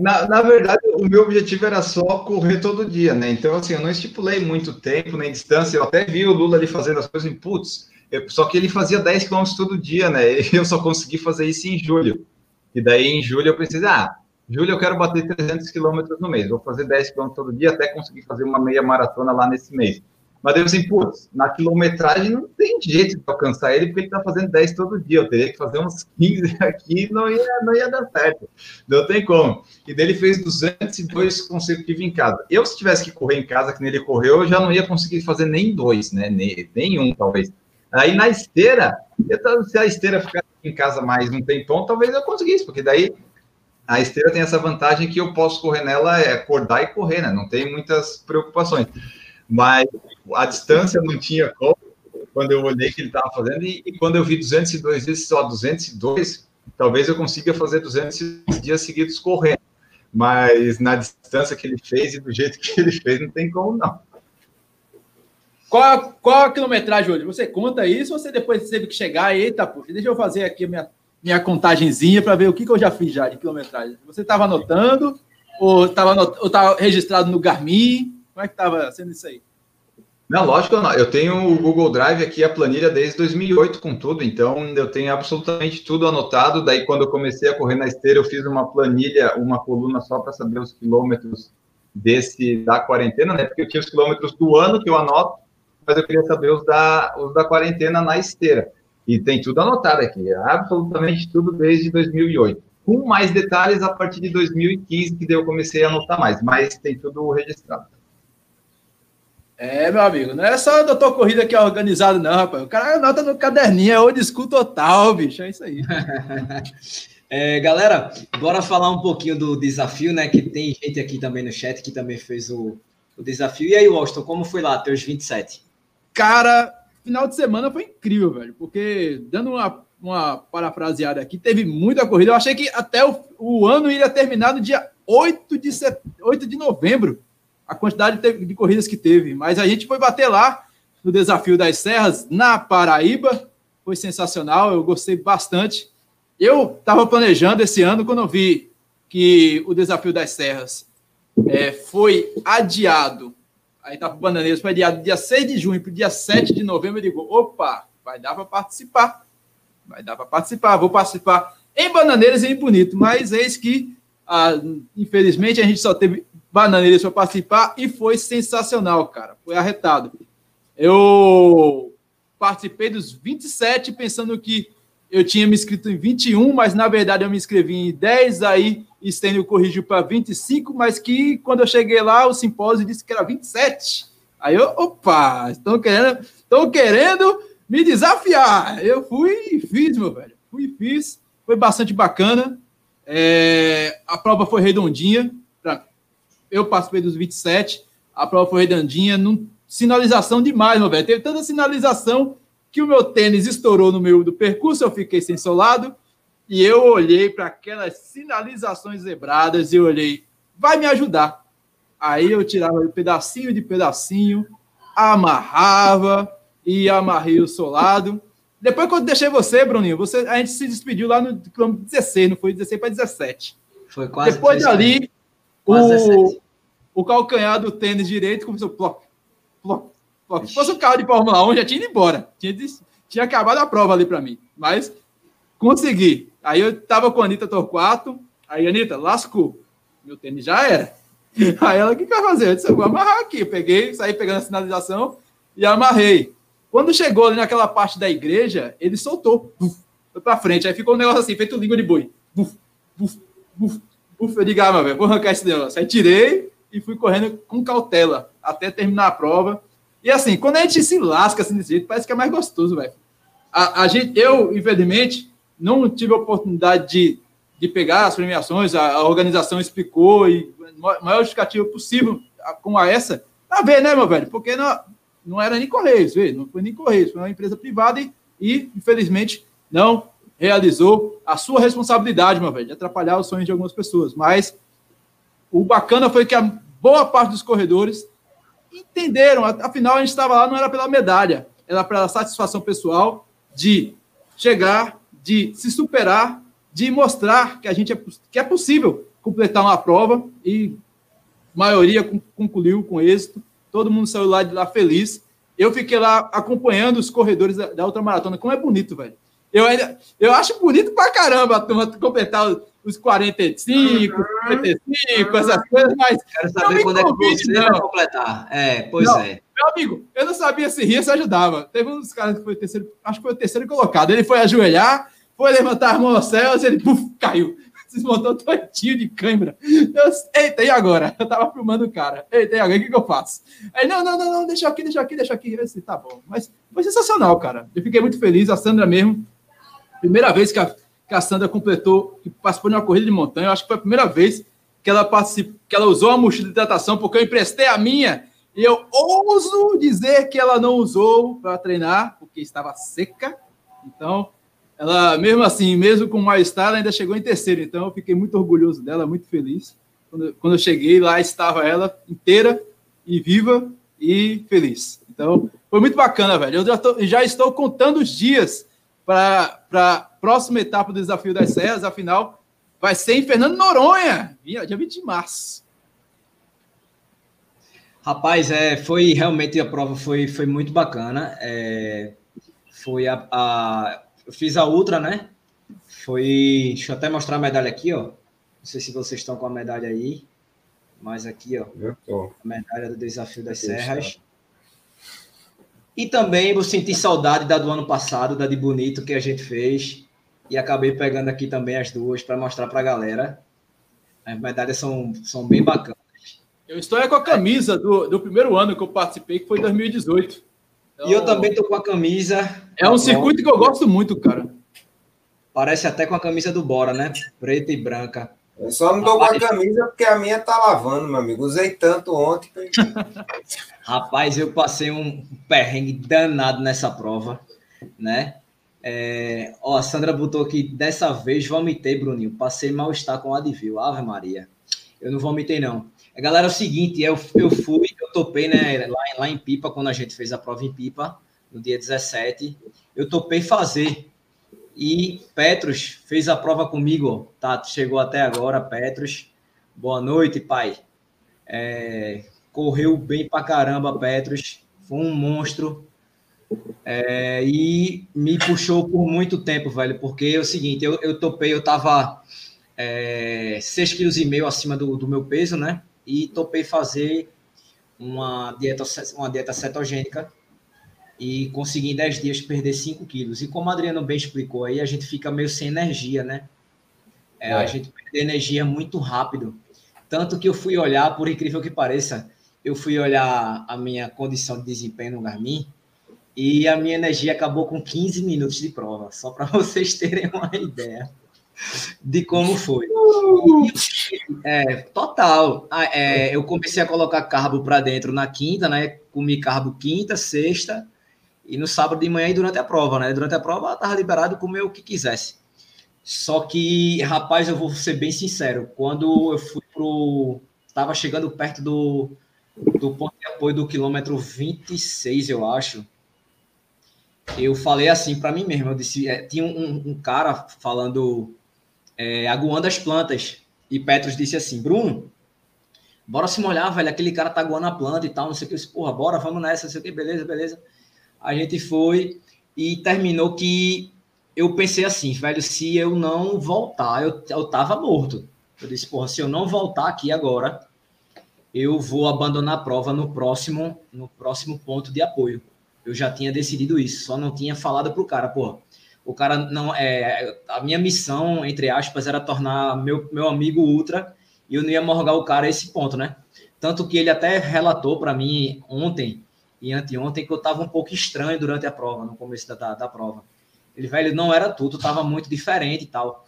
Na, na, verdade, o meu objetivo era só correr todo dia, né? Então, assim, eu não estipulei muito tempo nem distância. Eu até vi o Lula ali fazendo as coisas em putz, só que ele fazia 10 km todo dia, né? Eu só consegui fazer isso em julho. E daí, em julho, eu pensei, ah, julho eu quero bater 300 km no mês. Vou fazer 10 km todo dia até conseguir fazer uma meia maratona lá nesse mês. Mas eu assim, putz, na quilometragem não tem jeito de alcançar ele, porque ele tá fazendo 10 todo dia. Eu teria que fazer uns 15 aqui não ia, não ia dar certo. Não tem como. E dele fez 202 consecutivos em casa. Eu, se tivesse que correr em casa, que nele correu, eu já não ia conseguir fazer nem dois, né? Nem, nem um, talvez. Aí na esteira, se a esteira ficar em casa mais um tempão, talvez eu conseguisse, porque daí a esteira tem essa vantagem que eu posso correr nela, é acordar e correr, né? Não tem muitas preocupações. Mas a distância não tinha como, quando eu olhei que ele estava fazendo, e, e, quando eu vi 202 vezes só 202, talvez eu consiga fazer 200 dias seguidos correndo. Mas na distância que ele fez e do jeito que ele fez, não tem como não. Qual, qual a quilometragem hoje? Você conta isso ou você depois teve que chegar eita, puxa, deixa eu fazer aqui minha, minha contagenzinha para ver o que, que eu já fiz já de quilometragem. Você estava anotando ou estava registrado no Garmin? Como é que estava sendo isso aí? Não, lógico, não. eu tenho o Google Drive aqui, a planilha desde 2008 com tudo, então eu tenho absolutamente tudo anotado. Daí, quando eu comecei a correr na esteira, eu fiz uma planilha, uma coluna só para saber os quilômetros desse da quarentena, né? Porque eu tinha os quilômetros do ano que eu anoto, mas eu queria saber os da, os da quarentena na esteira. E tem tudo anotado aqui, absolutamente tudo desde 2008. Com mais detalhes a partir de 2015, que daí eu comecei a anotar mais, mas tem tudo registrado. É, meu amigo, não é só o doutor Corrida que é organizado, não, rapaz. O cara anota no caderninho, é old school total, bicho. É isso aí. é, galera, bora falar um pouquinho do desafio, né? Que tem gente aqui também no chat que também fez o, o desafio. E aí, Austin, como foi lá, teus 27? Cara, final de semana foi incrível, velho. Porque, dando uma, uma parafraseada aqui, teve muita corrida. Eu achei que até o, o ano iria terminar no dia 8 de, set... 8 de novembro a quantidade de, corridas que teve. Mas a gente foi bater lá no Desafio das Serras, na Paraíba. Foi sensacional, eu gostei bastante. Eu estava planejando esse ano, quando eu vi que o Desafio das Serras é, foi adiado, aí tá para Bananeiras, foi adiado dia 6 de junho para o dia 7 de novembro, eu digo, opa, vai dar para participar. Vai dar para participar, vou participar em Bananeiras e em Bonito, mas eis que, ah, infelizmente, a gente só teve Bananeiras para participar e foi sensacional, cara. Foi arretado. Eu participei dos 27 pensando que eu tinha me inscrito em 21, mas na verdade eu me inscrevi em 10, aí Stênio corrigiu para 25, mas que quando eu cheguei lá, o simpósio disse que era 27. Aí eu, opa, estão querendo, estão querendo me desafiar. Eu fui e fiz, meu velho. Fui e fiz. Foi bastante bacana. É, a prova foi redondinha eu participei dos 27, a prova foi redondinha, num, sinalização demais, meu velho. Teve tanta sinalização que o meu tênis estourou no meio do percurso, eu fiquei sem solado, e eu olhei para aquelas sinalizações zebradas e eu olhei, vai me ajudar. Aí eu tirava pedacinho de pedacinho, amarrava e amarrei o solado. Depois, quando deixei você, Bruninho, você, a gente se despediu lá no quilômetro 16, não foi 16 para 17. Foi quase Depois dali, o, o calcanhar do tênis direito começou ploc, ploc, ploc. Se fosse um carro de Fórmula 1, já tinha ido embora. Tinha, tinha acabado a prova ali para mim. Mas consegui. Aí eu tava com a Anitta Torquato. Aí, Anitta, lascou. Meu tênis já era. Aí ela, o que, que vai fazer? Eu disse, eu vou amarrar aqui. Eu peguei, saí pegando a sinalização e amarrei. Quando chegou ali naquela parte da igreja, ele soltou. foi para frente. Aí ficou um negócio assim, feito língua de boi. Buf, buf, buf. Buf, eu digo, ah, meu velho, vou arrancar esse negócio. Aí tirei, e fui correndo com cautela até terminar a prova. E assim, quando a gente se lasca assim desse jeito, parece que é mais gostoso, velho. A, a, gente, eu, infelizmente, não tive a oportunidade de, de pegar as premiações, a, a organização explicou, e maior justificativa possível com a essa, a ver, né, meu velho? Porque não, não era nem Correios, viu? não foi nem Correios, foi uma empresa privada e, e infelizmente, não realizou a sua responsabilidade, meu velho, de atrapalhar os sonhos de algumas pessoas. Mas o bacana foi que a boa parte dos corredores entenderam, afinal a gente estava lá não era pela medalha, era pela satisfação pessoal de chegar, de se superar, de mostrar que a gente é, que é possível completar uma prova e a maioria concluiu com êxito. Todo mundo saiu lá de lá feliz. Eu fiquei lá acompanhando os corredores da, da outra maratona. Como é bonito, velho. Eu, ainda, eu acho bonito pra caramba a turma completar os 45, uhum. 55, essas coisas, mas. Quero saber quando é que você não. vai completar. É, pois não. é. Meu amigo, eu não sabia se ria se ajudava. Teve um dos caras que foi o terceiro, acho que foi o terceiro colocado. Ele foi ajoelhar, foi levantar a mão aos céus, ele puf, caiu. Desmontou todinho de câmera. Eu, Eita, e agora? Eu tava filmando o cara. Eita, e agora? O que, que eu faço? Aí, não, não, não, não, deixa aqui, deixa aqui, deixa aqui. Eu disse, tá bom. Mas foi sensacional, cara. Eu fiquei muito feliz. A Sandra mesmo. Primeira vez que a, que a Sandra completou, que participou de uma corrida de montanha. Eu acho que foi a primeira vez que ela participou, que ela usou a mochila de hidratação, porque eu emprestei a minha. E eu ouso dizer que ela não usou para treinar, porque estava seca. Então, ela, mesmo assim, mesmo com mal-estar, ela ainda chegou em terceiro. Então, eu fiquei muito orgulhoso dela, muito feliz. Quando, quando eu cheguei, lá estava ela inteira e viva e feliz. Então, foi muito bacana, velho. Eu já, tô, já estou contando os dias para a próxima etapa do Desafio das Serras. Afinal, vai ser em Fernando Noronha, dia 20 de março. Rapaz, é, foi realmente a prova foi, foi muito bacana. É, foi a, a eu fiz a Ultra, né? Foi. Deixa eu até mostrar a medalha aqui, ó. Não sei se vocês estão com a medalha aí. Mas aqui, ó. Eu tô. A medalha do Desafio das Serras. E também vou sentir saudade da do ano passado, da de Bonito que a gente fez. E acabei pegando aqui também as duas para mostrar para a galera. As medalhas são, são bem bacanas. Eu estou com a camisa do, do primeiro ano que eu participei, que foi 2018. Então, e eu também estou com a camisa. É um circuito que eu gosto muito, cara. Parece até com a camisa do Bora, né? Preta e branca. Eu só não dou com a camisa porque a minha tá lavando, meu amigo. Usei tanto ontem. Rapaz, eu passei um perrengue danado nessa prova, né? É... Ó, a Sandra botou aqui, dessa vez vomitei, Bruninho. Passei mal-estar com o Advil. Ave Maria. Eu não vomitei, não. Galera, é o seguinte, eu, eu fui, eu topei, né, lá, lá em Pipa, quando a gente fez a prova em Pipa, no dia 17, eu topei fazer. E Petros fez a prova comigo, tá? Chegou até agora, Petros. Boa noite, pai. É, correu bem pra caramba, Petros. Foi um monstro. É, e me puxou por muito tempo, velho, porque é o seguinte, eu, eu topei, eu tava é, 6,5 kg acima do, do meu peso, né? e topei fazer uma dieta, uma dieta cetogênica e consegui em 10 dias perder 5 quilos. E como a Adriano bem explicou aí, a gente fica meio sem energia, né? É, é. A gente perde energia muito rápido. Tanto que eu fui olhar, por incrível que pareça, eu fui olhar a minha condição de desempenho no Garmin e a minha energia acabou com 15 minutos de prova, só para vocês terem uma ideia de como foi. É, total. Ah, é, eu comecei a colocar carbo para dentro na quinta, né? Comi carbo quinta, sexta e no sábado de manhã e durante a prova, né? Durante a prova eu tava liberado comer o que quisesse. Só que, rapaz, eu vou ser bem sincero, quando eu fui pro tava chegando perto do do ponto de apoio do quilômetro 26, eu acho. Eu falei assim para mim mesmo, eu disse, é, tinha um, um cara falando é, aguando as plantas. E Petros disse assim: Bruno, bora se molhar, velho. Aquele cara tá aguando a planta e tal, não sei o que. Eu disse, Porra, bora, vamos nessa, não sei o que, beleza, beleza. A gente foi e terminou que eu pensei assim, velho, se eu não voltar, eu, eu tava morto. Eu disse, porra, se eu não voltar aqui agora, eu vou abandonar a prova no próximo, no próximo ponto de apoio. Eu já tinha decidido isso, só não tinha falado pro cara, porra o cara não é a minha missão entre aspas era tornar meu, meu amigo ultra e eu não ia morgar o cara a esse ponto, né? Tanto que ele até relatou para mim ontem e anteontem que eu tava um pouco estranho durante a prova, no começo da, da, prova. Ele, velho, não era tudo, tava muito diferente e tal.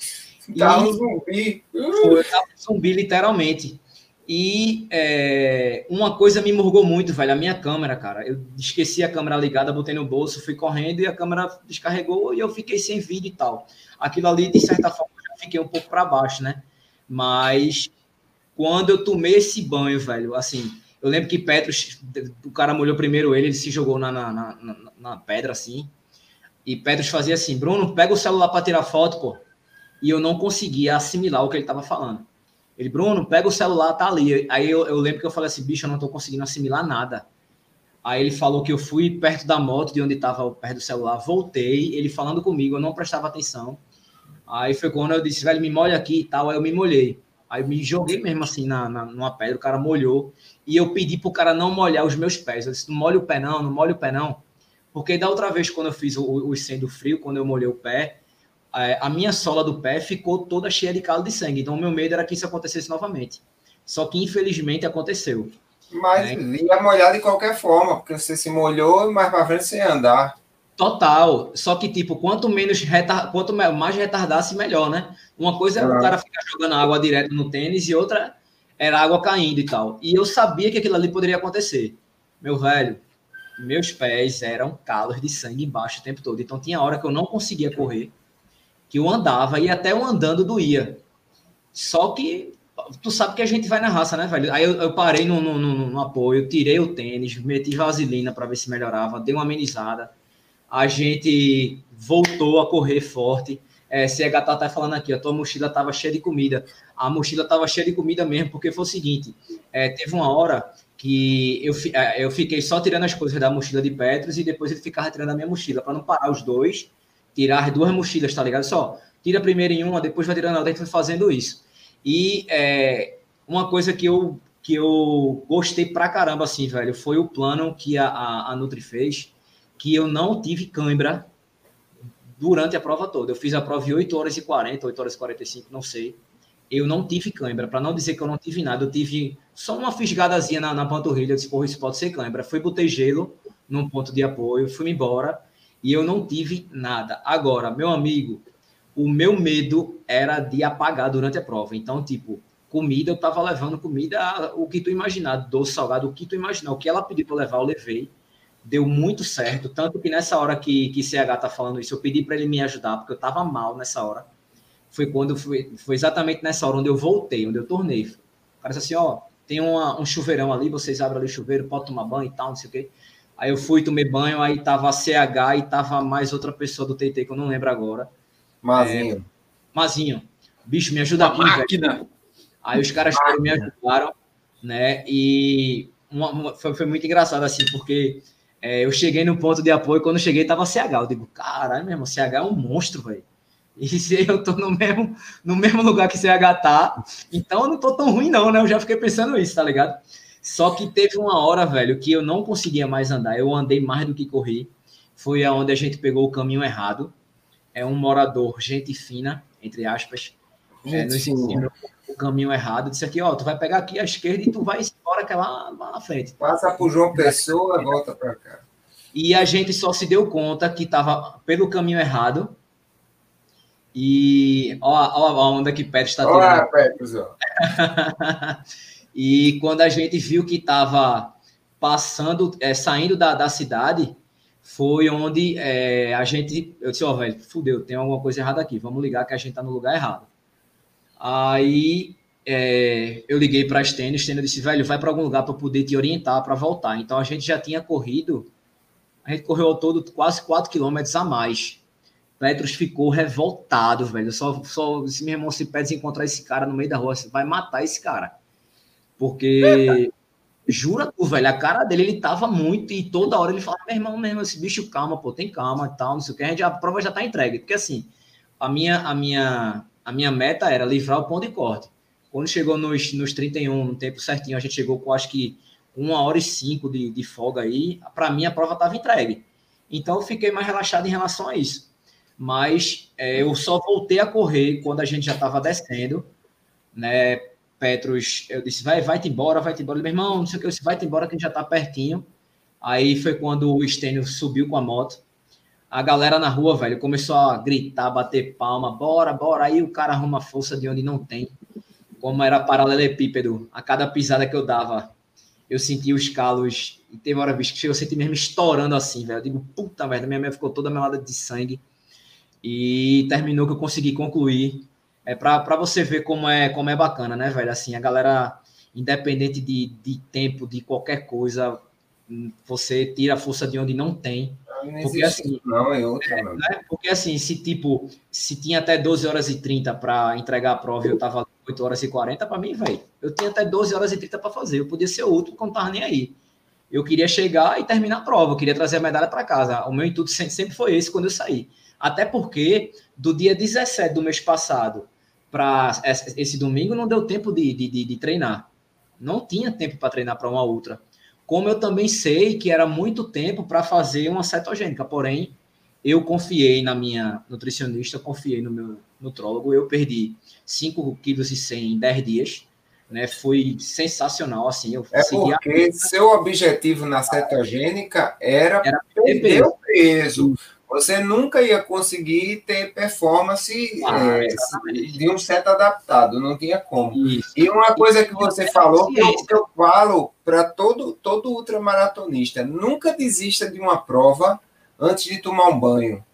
Tava um zumbi. Foi, tava um zumbi, literalmente. E é, uma coisa me morgou muito, velho, a minha câmera, cara. Eu esqueci a câmera ligada, botei no bolso, fui correndo e a câmera descarregou e eu fiquei sem vídeo e tal. Aquilo ali, de certa forma, eu fiquei um pouco para baixo, né? Mas quando eu tomei esse banho, velho, assim, eu lembro que Petros, o cara molhou primeiro ele, ele se jogou na, na, na, na pedra, assim. E Petros fazia assim: Bruno, pega o celular para tirar foto, pô. E eu não conseguia assimilar o que ele estava falando. Ele, Bruno, pega o celular, tá ali. Aí eu, eu lembro que eu falei assim: bicho, eu não tô conseguindo assimilar nada. Aí ele falou que eu fui perto da moto, de onde estava perto do celular, voltei, ele falando comigo, eu não prestava atenção. Aí foi quando eu disse, velho, me molha aqui e tal. Aí eu me molhei. Aí eu me joguei mesmo assim na, na, numa pedra, o cara molhou. E eu pedi pro cara não molhar os meus pés. Eu disse, não molha o pé não, não molha o pé não. Porque da outra vez, quando eu fiz o, o sendo frio, quando eu molhei o pé, é, a minha sola do pé ficou toda cheia de calo de sangue. Então, o meu medo era que isso acontecesse novamente. Só que, infelizmente, aconteceu. Mas né? ia molhar de qualquer forma, porque você se molhou e mais para frente você ia andar. Total. Só que, tipo, quanto menos retar... quanto mais retardasse, melhor, né? Uma coisa é o cara ficar jogando água direto no tênis e outra era água caindo e tal. E eu sabia que aquilo ali poderia acontecer. Meu velho, meus pés eram calos de sangue embaixo o tempo todo. Então tinha hora que eu não conseguia correr, que eu andava e até eu andando doía. Só que tu sabe que a gente vai na raça, né, velho? Aí eu, eu parei no, no, no, no, apoio, tirei o tênis, meti vaselina para ver se melhorava, dei uma amenizada. A gente voltou a correr forte. É, CH tá até falando aqui, a tua mochila tava cheia de comida. A mochila tava cheia de comida mesmo, porque foi o seguinte: é, teve uma hora que eu, é, eu fiquei só tirando as coisas da mochila de Petros e depois ele ficava tirando a minha mochila, para não parar os dois, tirar as duas mochilas, tá ligado? Só tira primeiro em uma, depois vai tirando a outra, fazendo isso. E é, uma coisa que eu, que eu gostei pra caramba, assim, velho, foi o plano que a, a, a Nutri fez, que eu não tive cãibra durante a prova toda. Eu fiz a prova em 8 horas e 40, 8 horas e 45, não sei. Eu não tive cãibra, para não dizer que eu não tive nada, eu tive só uma fisgadazinha na, na panturrilha, eu disse, porra, isso pode ser cãibra. Fui, botei gelo num ponto de apoio, fui embora e eu não tive nada. Agora, meu amigo, o meu medo era de apagar durante a prova. Então, tipo, comida, eu tava levando comida, o que tu imaginar, doce, salgado, o que tu imaginar, o que ela pediu para levar, eu levei deu muito certo. Tanto que nessa hora que, que CH tá falando isso, eu pedi para ele me ajudar, porque eu tava mal nessa hora. Foi quando foi, foi exatamente nessa hora onde eu voltei, onde eu tornei. O cara disse assim: ó, tem uma, um chuveirão ali, vocês abrem ali o chuveiro, pode tomar banho e tal, não sei o quê. Aí eu fui, tomei banho, aí tava a CH e tava mais outra pessoa do TT que eu não lembro agora. Mazinho. É, Mazinho. Bicho, me ajuda aqui, máquina. Velho. Aí os caras me ajudaram, né? E uma, uma, foi, foi muito engraçado, assim, porque é, eu cheguei no ponto de apoio, quando eu cheguei tava CH. Eu digo, caralho, meu irmão, CH é um monstro, velho. E se eu tô no mesmo, no mesmo lugar que CH tá, então eu não tô tão ruim, não, né? Eu já fiquei pensando isso, tá ligado? Só que teve uma hora, velho, que eu não conseguia mais andar. Eu andei mais do que corri. Foi aonde a gente pegou o caminho errado. É um morador, gente fina, entre aspas, é, nos ensinou o caminho errado. Disse aqui, ó, tu vai pegar aqui à esquerda e tu vai embora que é lá, lá na frente. Passa por João Pessoa, volta para cá. E a gente só se deu conta que estava pelo caminho errado. E ó, ó a onda que Petro está tirando. Olá, Petro, e quando a gente viu que estava passando, é, saindo da, da cidade, foi onde é, a gente. Eu disse, ó, oh, velho, fudeu, tem alguma coisa errada aqui, vamos ligar que a gente está no lugar errado. Aí é, eu liguei para a Stênio, Stênio disse, velho, vai para algum lugar para poder te orientar para voltar. Então a gente já tinha corrido, a gente correu ao todo quase 4 quilômetros a mais. Petros ficou revoltado, velho. Só, só se meu irmão se pede encontrar esse cara no meio da rua, vai matar esse cara. Porque, jura tu, velho, a cara dele, ele tava muito, e toda hora ele fala, meu irmão, meu irmão, esse bicho, calma, pô, tem calma e tal, não sei o que, a, gente, a prova já tá entregue. Porque assim, a minha, a minha a minha meta era livrar o ponto de corte. Quando chegou nos, nos 31, no tempo certinho, a gente chegou com acho que uma hora e cinco de, de folga aí. Para mim, a prova estava entregue. Então, eu fiquei mais relaxado em relação a isso. Mas é, eu só voltei a correr quando a gente já estava descendo, né? Petros, eu disse, vai, vai-te embora, vai-te embora. Meu irmão, não sei o que, eu disse, vai-te embora que a gente já está pertinho. Aí foi quando o Stênio subiu com a moto a galera na rua, velho, começou a gritar, bater palma, bora, bora. Aí o cara arruma força de onde não tem. como era paralelepípedo, a cada pisada que eu dava, eu sentia os calos. E teve hora que chegou a sentir mesmo estourando assim, velho. Eu digo, puta merda, minha mãe ficou toda melada de sangue. E terminou que eu consegui concluir. É para você ver como é, como é bacana, né, velho? Assim, a galera, independente de, de tempo, de qualquer coisa, você tira a força de onde não tem. Não porque assim, não, é outra, é, né? Porque assim, se tipo, se tinha até 12 horas e 30 para entregar a prova e eu tava 8 horas e 40, para mim, velho, eu tinha até 12 horas e 30 para fazer. Eu podia ser o último, não tava nem aí. Eu queria chegar e terminar a prova, eu queria trazer a medalha para casa. O meu intuito sempre foi esse quando eu saí. Até porque do dia 17 do mês passado para esse domingo não deu tempo de, de, de treinar. Não tinha tempo para treinar para uma outra. Como eu também sei que era muito tempo para fazer uma cetogênica, porém, eu confiei na minha nutricionista, confiei no meu nutrólogo, eu perdi 5,1 kg em 10 dias, né? Foi sensacional, assim. Eu é porque a... seu objetivo na cetogênica era, era perder o peso. Você nunca ia conseguir ter performance ah, é, de um certo adaptado, não tinha como. Isso. E uma coisa que você falou, que eu, que eu falo para todo, todo ultramaratonista, nunca desista de uma prova antes de tomar um banho.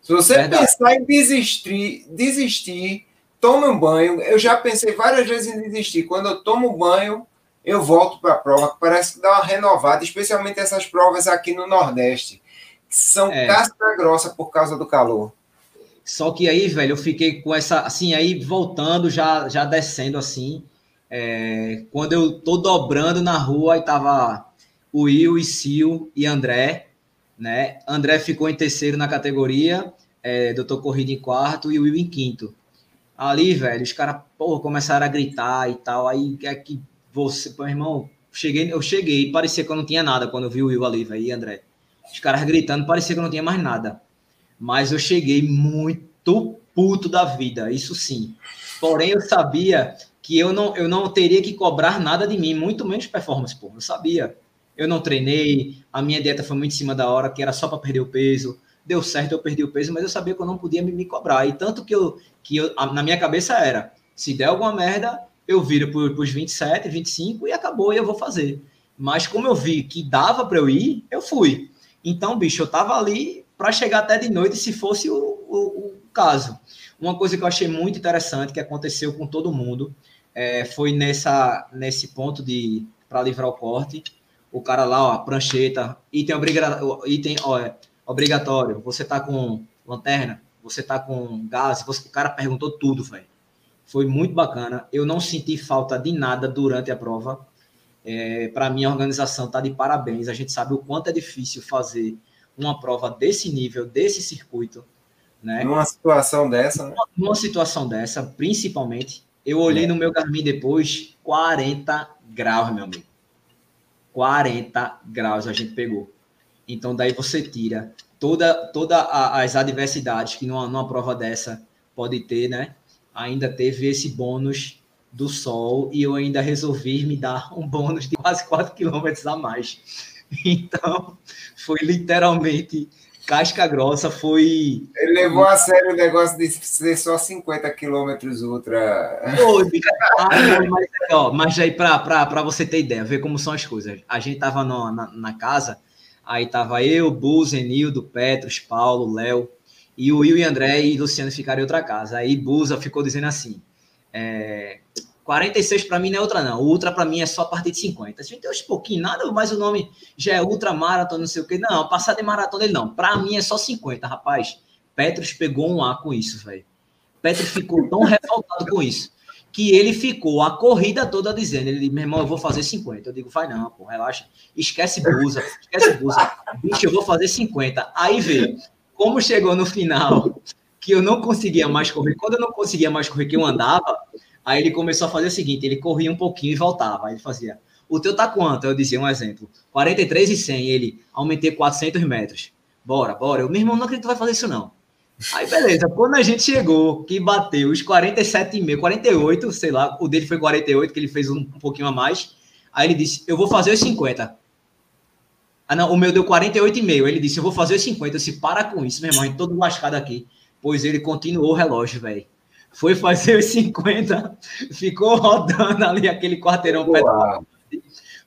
Se você Verdade. pensar em desistir, desistir, tome um banho. Eu já pensei várias vezes em desistir. Quando eu tomo banho, eu volto para a prova, parece que dá uma renovada, especialmente essas provas aqui no Nordeste são é. casca grossa por causa do calor. Só que aí, velho, eu fiquei com essa, assim, aí voltando, já, já descendo assim. É, quando eu tô dobrando na rua, aí tava o Will, e Sil e André, né? André ficou em terceiro na categoria, é, doutor Corrida em quarto e o Will em quinto. Ali, velho, os caras, porra, começaram a gritar e tal. Aí é que você, meu irmão, cheguei, eu cheguei, parecia que eu não tinha nada quando eu vi o Will ali, velho, e André. Os caras gritando, parecia que não tinha mais nada. Mas eu cheguei muito puto da vida, isso sim. Porém, eu sabia que eu não, eu não teria que cobrar nada de mim, muito menos performance, pô. Eu sabia. Eu não treinei, a minha dieta foi muito em cima da hora, que era só para perder o peso. Deu certo, eu perdi o peso, mas eu sabia que eu não podia me, me cobrar. E tanto que eu, que eu, na minha cabeça era: se der alguma merda, eu viro para os 27, 25 e acabou, e eu vou fazer. Mas como eu vi que dava para eu ir, eu fui. Então, bicho, eu tava ali para chegar até de noite se fosse o, o, o, caso. Uma coisa que eu achei muito interessante que aconteceu com todo mundo é, foi nessa nesse ponto de para livrar o corte, o cara lá, ó, prancheta, item, obriga, item ó, é, obrigatório, você tá com lanterna, você tá com gás, você, o cara perguntou tudo, velho. Foi muito bacana. Eu não senti falta de nada durante a prova. É, para mim, a organização está de parabéns. A gente sabe o quanto é difícil fazer uma prova desse nível, desse circuito. Né? Numa situação dessa, né? Numa situação dessa, principalmente, eu olhei no meu Garmin depois, 40 graus, meu amigo. 40 graus a gente pegou. Então, daí você tira toda, toda as adversidades que numa, numa prova dessa pode ter, né? Ainda teve esse bônus do sol e eu ainda resolvi me dar um bônus de quase 4 quilômetros a mais. Então, foi literalmente casca grossa, foi... Ele levou a sério o negócio de ser só 50 quilômetros ultra... ah, mas, ó, mas aí, para você ter ideia, ver como são as coisas. A gente tava no, na, na casa, aí tava eu, Buz, Enildo, Petros, Paulo, Léo, e o Will e André e Luciano ficaram em outra casa. Aí Buza ficou dizendo assim, é, 46 para mim não é ultra, não. O ultra para mim é só a partir de 50. A gente tem uns pouquinho, nada, mas o nome já é ultra maratona, não sei o quê. Não, passar de maratona ele não. Para mim é só 50, rapaz. Petros pegou um A com isso, velho. Petros ficou tão revoltado com isso que ele ficou a corrida toda dizendo: ele, meu irmão, eu vou fazer 50. Eu digo, vai não, pô, relaxa. Esquece busa, esquece busa. Bicho, eu vou fazer 50. Aí veio, como chegou no final, que eu não conseguia mais correr. Quando eu não conseguia mais correr, que eu andava, Aí ele começou a fazer o seguinte: ele corria um pouquinho e voltava. Aí ele fazia: O teu tá quanto? Eu dizia um exemplo: 43 e 100. Ele aumentei 400 metros. Bora, bora. Eu, meu irmão, não acredito que vai fazer isso não. Aí beleza, quando a gente chegou, que bateu os 47,5, 48, sei lá, o dele foi 48, que ele fez um, um pouquinho a mais. Aí ele disse: Eu vou fazer os 50. Ah, não, o meu deu 48,5. Ele disse: Eu vou fazer os 50. Eu disse: Para com isso, meu irmão, todo lascado aqui. Pois ele continuou o relógio, velho foi fazer os 50, ficou rodando ali aquele quarteirão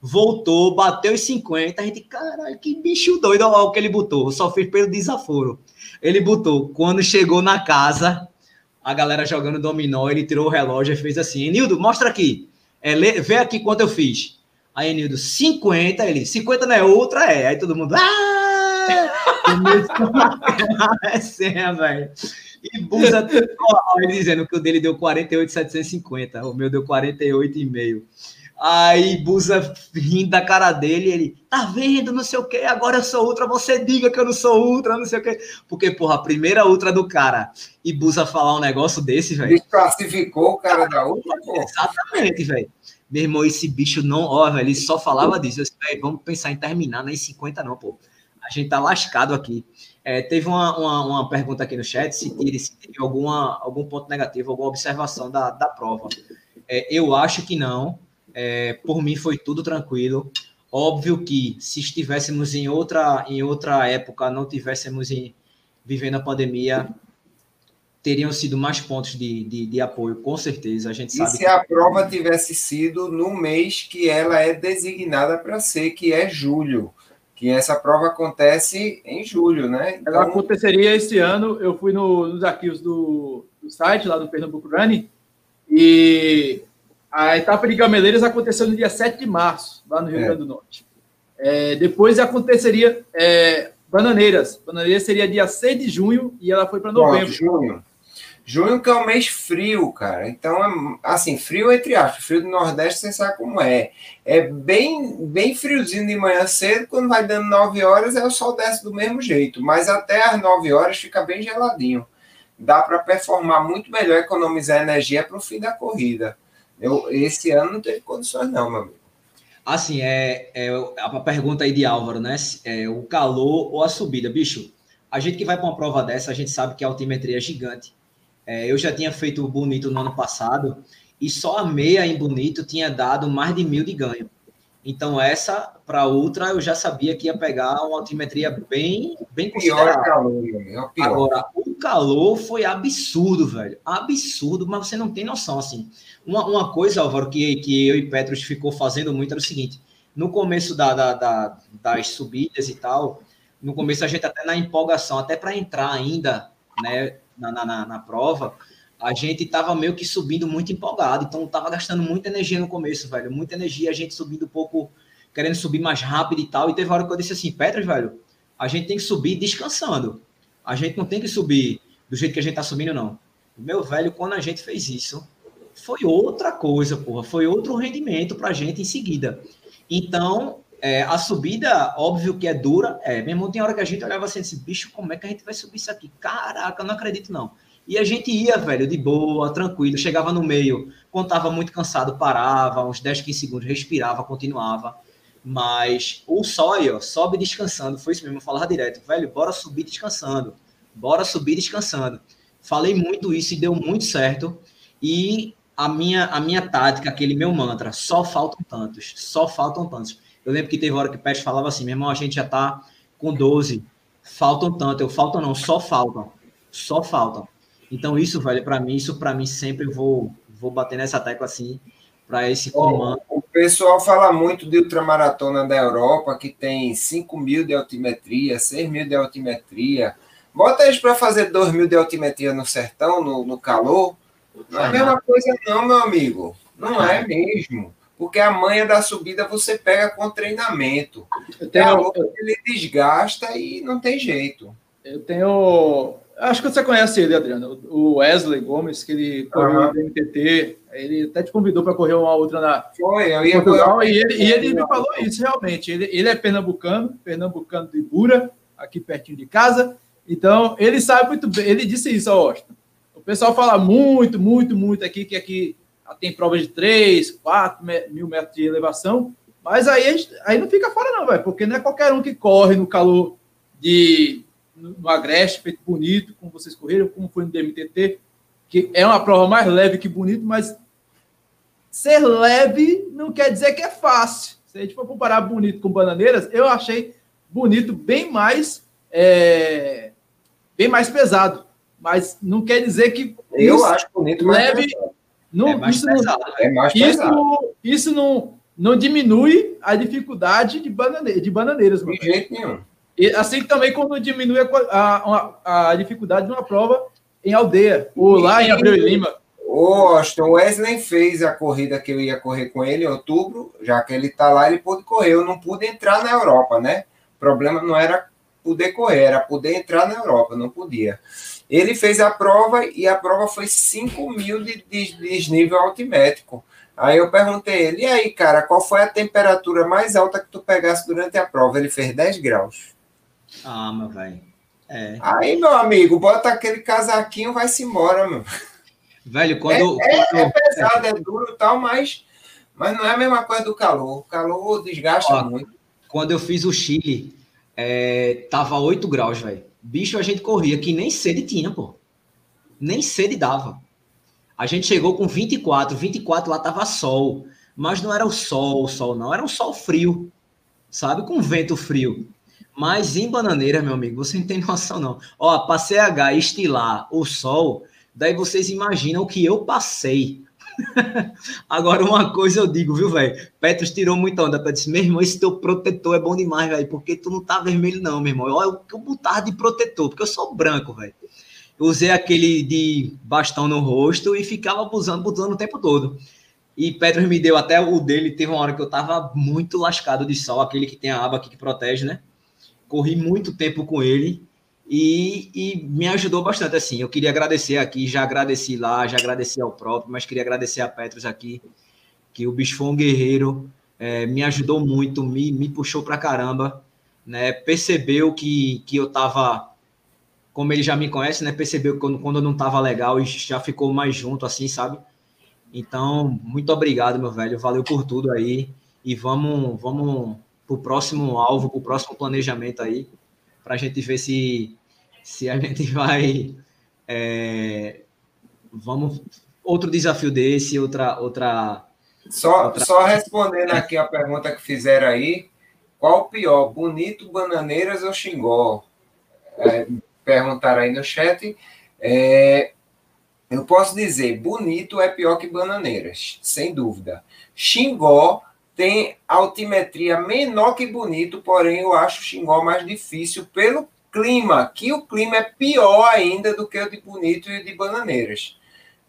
voltou, bateu os 50, a gente, caralho, que bicho doido, olha o que ele botou, só fez pelo desaforo. Ele botou, quando chegou na casa, a galera jogando dominó, ele tirou o relógio e fez assim, Nildo, mostra aqui, é, vê aqui quanto eu fiz. Aí, Nildo, 50, ele, 50 não é outra, é. Aí todo mundo, ah! É senha, velho. E Busa, ele dizendo que o dele deu 48,750, o meu deu 48,5. Aí Busa rindo da cara dele, ele, tá vendo, não sei o que, agora eu sou ultra, você diga que eu não sou ultra, não sei o que. Porque, porra, a primeira ultra do cara e Busa falar um negócio desse, velho. Desclassificou o cara da ultra, pô. Exatamente, velho. Meu irmão, esse bicho não, ó, velho, ele só falava disso. Eu disse, vamos pensar em terminar, nem 50 não, pô. A gente tá lascado aqui. É, teve uma, uma, uma, pergunta aqui no chat se, se teve alguma, algum ponto negativo, alguma observação da, da prova. É, eu acho que não. É, por mim foi tudo tranquilo. Óbvio que se estivéssemos em outra, em outra época, não tivéssemos em, vivendo a pandemia, teriam sido mais pontos de, de, de apoio, com certeza. A gente e sabe. se que... a prova tivesse sido no mês que ela é designada para ser, que é julho? Que essa prova acontece em julho, né? Então... Ela aconteceria esse ano. Eu fui no, nos arquivos do, do, site, lá do Pernambuco Running, e a etapa de Gameleiras aconteceu no dia 7 de março, lá no Rio é. Grande do Norte. É, depois aconteceria é, Bananeiras. Bananeiras seria dia 6 de junho e ela foi para novembro. Pronto, junho. Junho que é um mês frio, cara. Então, assim, frio entre aspas. Frio do Nordeste, você sabe como é. É bem, bem friozinho de manhã cedo. Quando vai dando 9 horas, é o sol desce do mesmo jeito. Mas até as 9 horas fica bem geladinho. Dá para performar muito melhor, economizar energia para o fim da corrida. Eu, esse ano não teve condições, não, meu amigo. Assim, é, é a pergunta aí de Álvaro, né? É o calor ou a subida? Bicho, a gente que vai para uma prova dessa, a gente sabe que a altimetria é gigante é, eu já tinha feito bonito no ano passado e só a meia em bonito tinha dado mais de mil de ganho. Então, essa para ultra eu já sabia que ia pegar uma altimetria bem, bem considerável. Calor, pior. Agora, o calor foi absurdo, velho. Absurdo, mas você não tem noção, assim. Uma, uma coisa, Álvaro, que, que eu e Petros ficou fazendo muito era o seguinte: no começo da, da, da das subidas e tal, no começo a gente até na empolgação, até para entrar ainda, né? Na, na, na prova, a gente estava meio que subindo muito empolgado, então estava gastando muita energia no começo, velho, muita energia, a gente subindo um pouco, querendo subir mais rápido e tal, e teve hora que eu disse assim, Petras, velho, a gente tem que subir descansando, a gente não tem que subir do jeito que a gente tá subindo, não. Meu velho, quando a gente fez isso, foi outra coisa, porra, foi outro rendimento pra gente em seguida. Então, é, a subida, óbvio que é dura. É, mesmo tem hora que a gente olhava assim, assim, bicho, como é que a gente vai subir isso aqui? Caraca, não acredito não. E a gente ia, velho, de boa, tranquilo, chegava no meio, estava muito cansado, parava, uns 10, 15 segundos, respirava, continuava. Mas o sóio sobe descansando, foi isso mesmo, eu falava direto, velho, bora subir descansando, bora subir descansando. Falei muito isso e deu muito certo. E a minha, a minha tática, aquele meu mantra, só faltam tantos, só faltam tantos. Eu lembro que teve hora que o Pet falava assim, meu irmão, a gente já tá com 12, faltam tanto, eu faltam não, só faltam, só faltam. Então isso, velho, para mim, isso para mim sempre vou vou bater nessa tecla assim para esse comando. O pessoal fala muito de ultramaratona da Europa, que tem 5 mil de altimetria, 6 mil de altimetria. Bota eles para fazer 2 mil de altimetria no sertão, no, no calor. Não é a mesma coisa, não, meu amigo. Não é mesmo porque a manha da subida você pega com treinamento. Eu tenho, é louco, ele desgasta e não tem jeito. Eu tenho. Acho que você conhece ele, Adriano. O Wesley Gomes, que ele correu uhum. no MTT. Ele até te convidou para correr uma outra na. Foi, eu ia Portugal, e ele, e ele me falou isso realmente. Ele, ele é pernambucano, pernambucano de Ibura, aqui pertinho de casa. Então, ele sabe muito bem. Ele disse isso, Austin. O pessoal fala muito, muito, muito aqui que aqui tem provas de 3, 4 mil metros de elevação, mas aí, aí não fica fora, não, velho, porque não é qualquer um que corre no calor de no Agreste, feito bonito, como vocês correram, como foi no DMTT, que é uma prova mais leve que bonito, mas ser leve não quer dizer que é fácil. Se a gente for comparar bonito com bananeiras, eu achei bonito bem mais é, bem mais pesado mas não quer dizer que. Eu acho bonito, leve, não, é mais isso pesado. Não, é mais isso, pesado. Isso não, não diminui a dificuldade de, banane, de bananeiras. De jeito nenhum. E, assim também quando diminui a, a, a, dificuldade de uma prova em aldeia, ou lá em Abreu e Lima. O Austin Wesley fez a corrida que eu ia correr com ele em outubro, já que ele está lá, ele pôde correr. Eu não pude entrar na Europa, né? O problema não era poder correr, era poder entrar na Europa, não podia. Ele fez a prova e a prova foi 5 mil de, de, de desnível altimétrico. Aí eu perguntei a ele, e aí, cara, qual foi a temperatura mais alta que tu pegasse durante a prova? Ele fez 10 graus. Ah, meu velho. É. Aí, meu amigo, bota aquele casaquinho vai-se embora, meu. Velho, quando. É, é, é pesado, é duro e tal, mas, mas não é a mesma coisa do calor. O calor desgasta Ó, muito. Quando eu fiz o Chile, é, tava 8 graus, velho. Bicho, a gente corria que nem sede tinha, pô. Nem sede dava. A gente chegou com 24, 24 lá tava sol. Mas não era o sol, o sol não, era um sol frio, sabe? Com vento frio. Mas em Bananeira, meu amigo, você não tem noção, não. Ó, passei H estilar o sol, daí vocês imaginam o que eu passei. Agora, uma coisa eu digo, viu, velho? Petros tirou muita onda. Eu disse, meu irmão, esse teu protetor é bom demais, velho, porque tu não tá vermelho, não, meu irmão. Olha o que eu botava de protetor, porque eu sou branco, velho. Usei aquele de bastão no rosto e ficava abusando, abusando o tempo todo. E Petros me deu até o dele. Teve uma hora que eu tava muito lascado de sol, aquele que tem a aba aqui que protege, né? corri muito tempo com ele e, e, me ajudou bastante. Assim, eu queria agradecer aqui, já agradeci lá, já agradeci ao próprio, mas queria agradecer a Petros aqui, que o bicho foi um guerreiro, é, me ajudou muito, me, me puxou pra caramba, né? Percebeu que, que eu tava, como ele já me conhece, né? Percebeu que quando, quando eu não tava legal e já ficou mais junto, assim, sabe? Então, muito obrigado, meu velho. Valeu por tudo aí. E vamos, vamos para o próximo alvo, para o próximo planejamento aí, para a gente ver se, se a gente vai. É, vamos. Outro desafio desse, outra. outra só, outra... só respondendo aqui a pergunta que fizeram aí. Qual o pior, Bonito, Bananeiras ou Xingó? É, perguntaram aí no chat. É, eu posso dizer, Bonito é pior que Bananeiras, sem dúvida. Xingó tem altimetria menor que bonito, porém eu acho o Xingó mais difícil pelo clima, que o clima é pior ainda do que o de Bonito e de Bananeiras.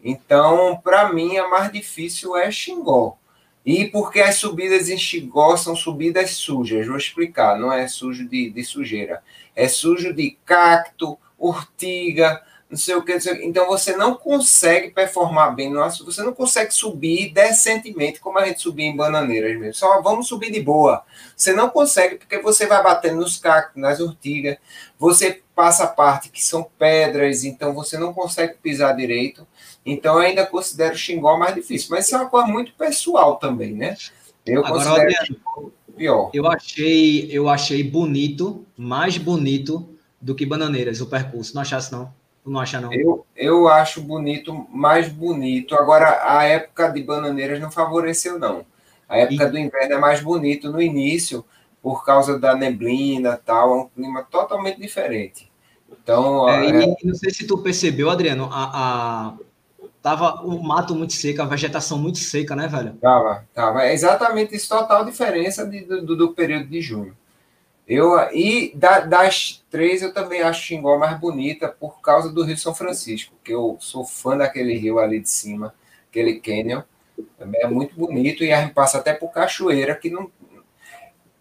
Então, para mim, a mais difícil é Xingó. E porque as subidas em Xingó são subidas sujas, vou explicar, não é sujo de, de sujeira. É sujo de cacto, urtiga, não sei o que, sei o que. Então você não consegue performar bem você não consegue subir decentemente como a gente subia em bananeiras mesmo. Só vamos subir de boa. Você não consegue porque você vai batendo nos cactos, nas urtigas, você passa a parte que são pedras, então você não consegue pisar direito. Então eu ainda considero o Xingó mais difícil, mas isso é uma coisa muito pessoal também, né? Eu Agora, considero Adriano, pior. Eu achei, eu achei bonito, mais bonito do que Bananeiras o percurso. Não achasse não? Não acha, não? Eu, eu acho bonito, mais bonito. Agora, a época de bananeiras não favoreceu, não. A época e... do inverno é mais bonito no início, por causa da neblina tal, é um clima totalmente diferente. Então, é, é... E, não sei se tu percebeu, Adriano, a, a, tava o mato muito seco, a vegetação muito seca, né, velho? Tava, tava. É exatamente isso, total diferença de, do, do período de junho. Eu, e da, das três, eu também acho Xingó mais bonita por causa do Rio São Francisco, que eu sou fã daquele rio ali de cima, aquele canyon. Também é muito bonito, e a gente passa até por cachoeira, que não.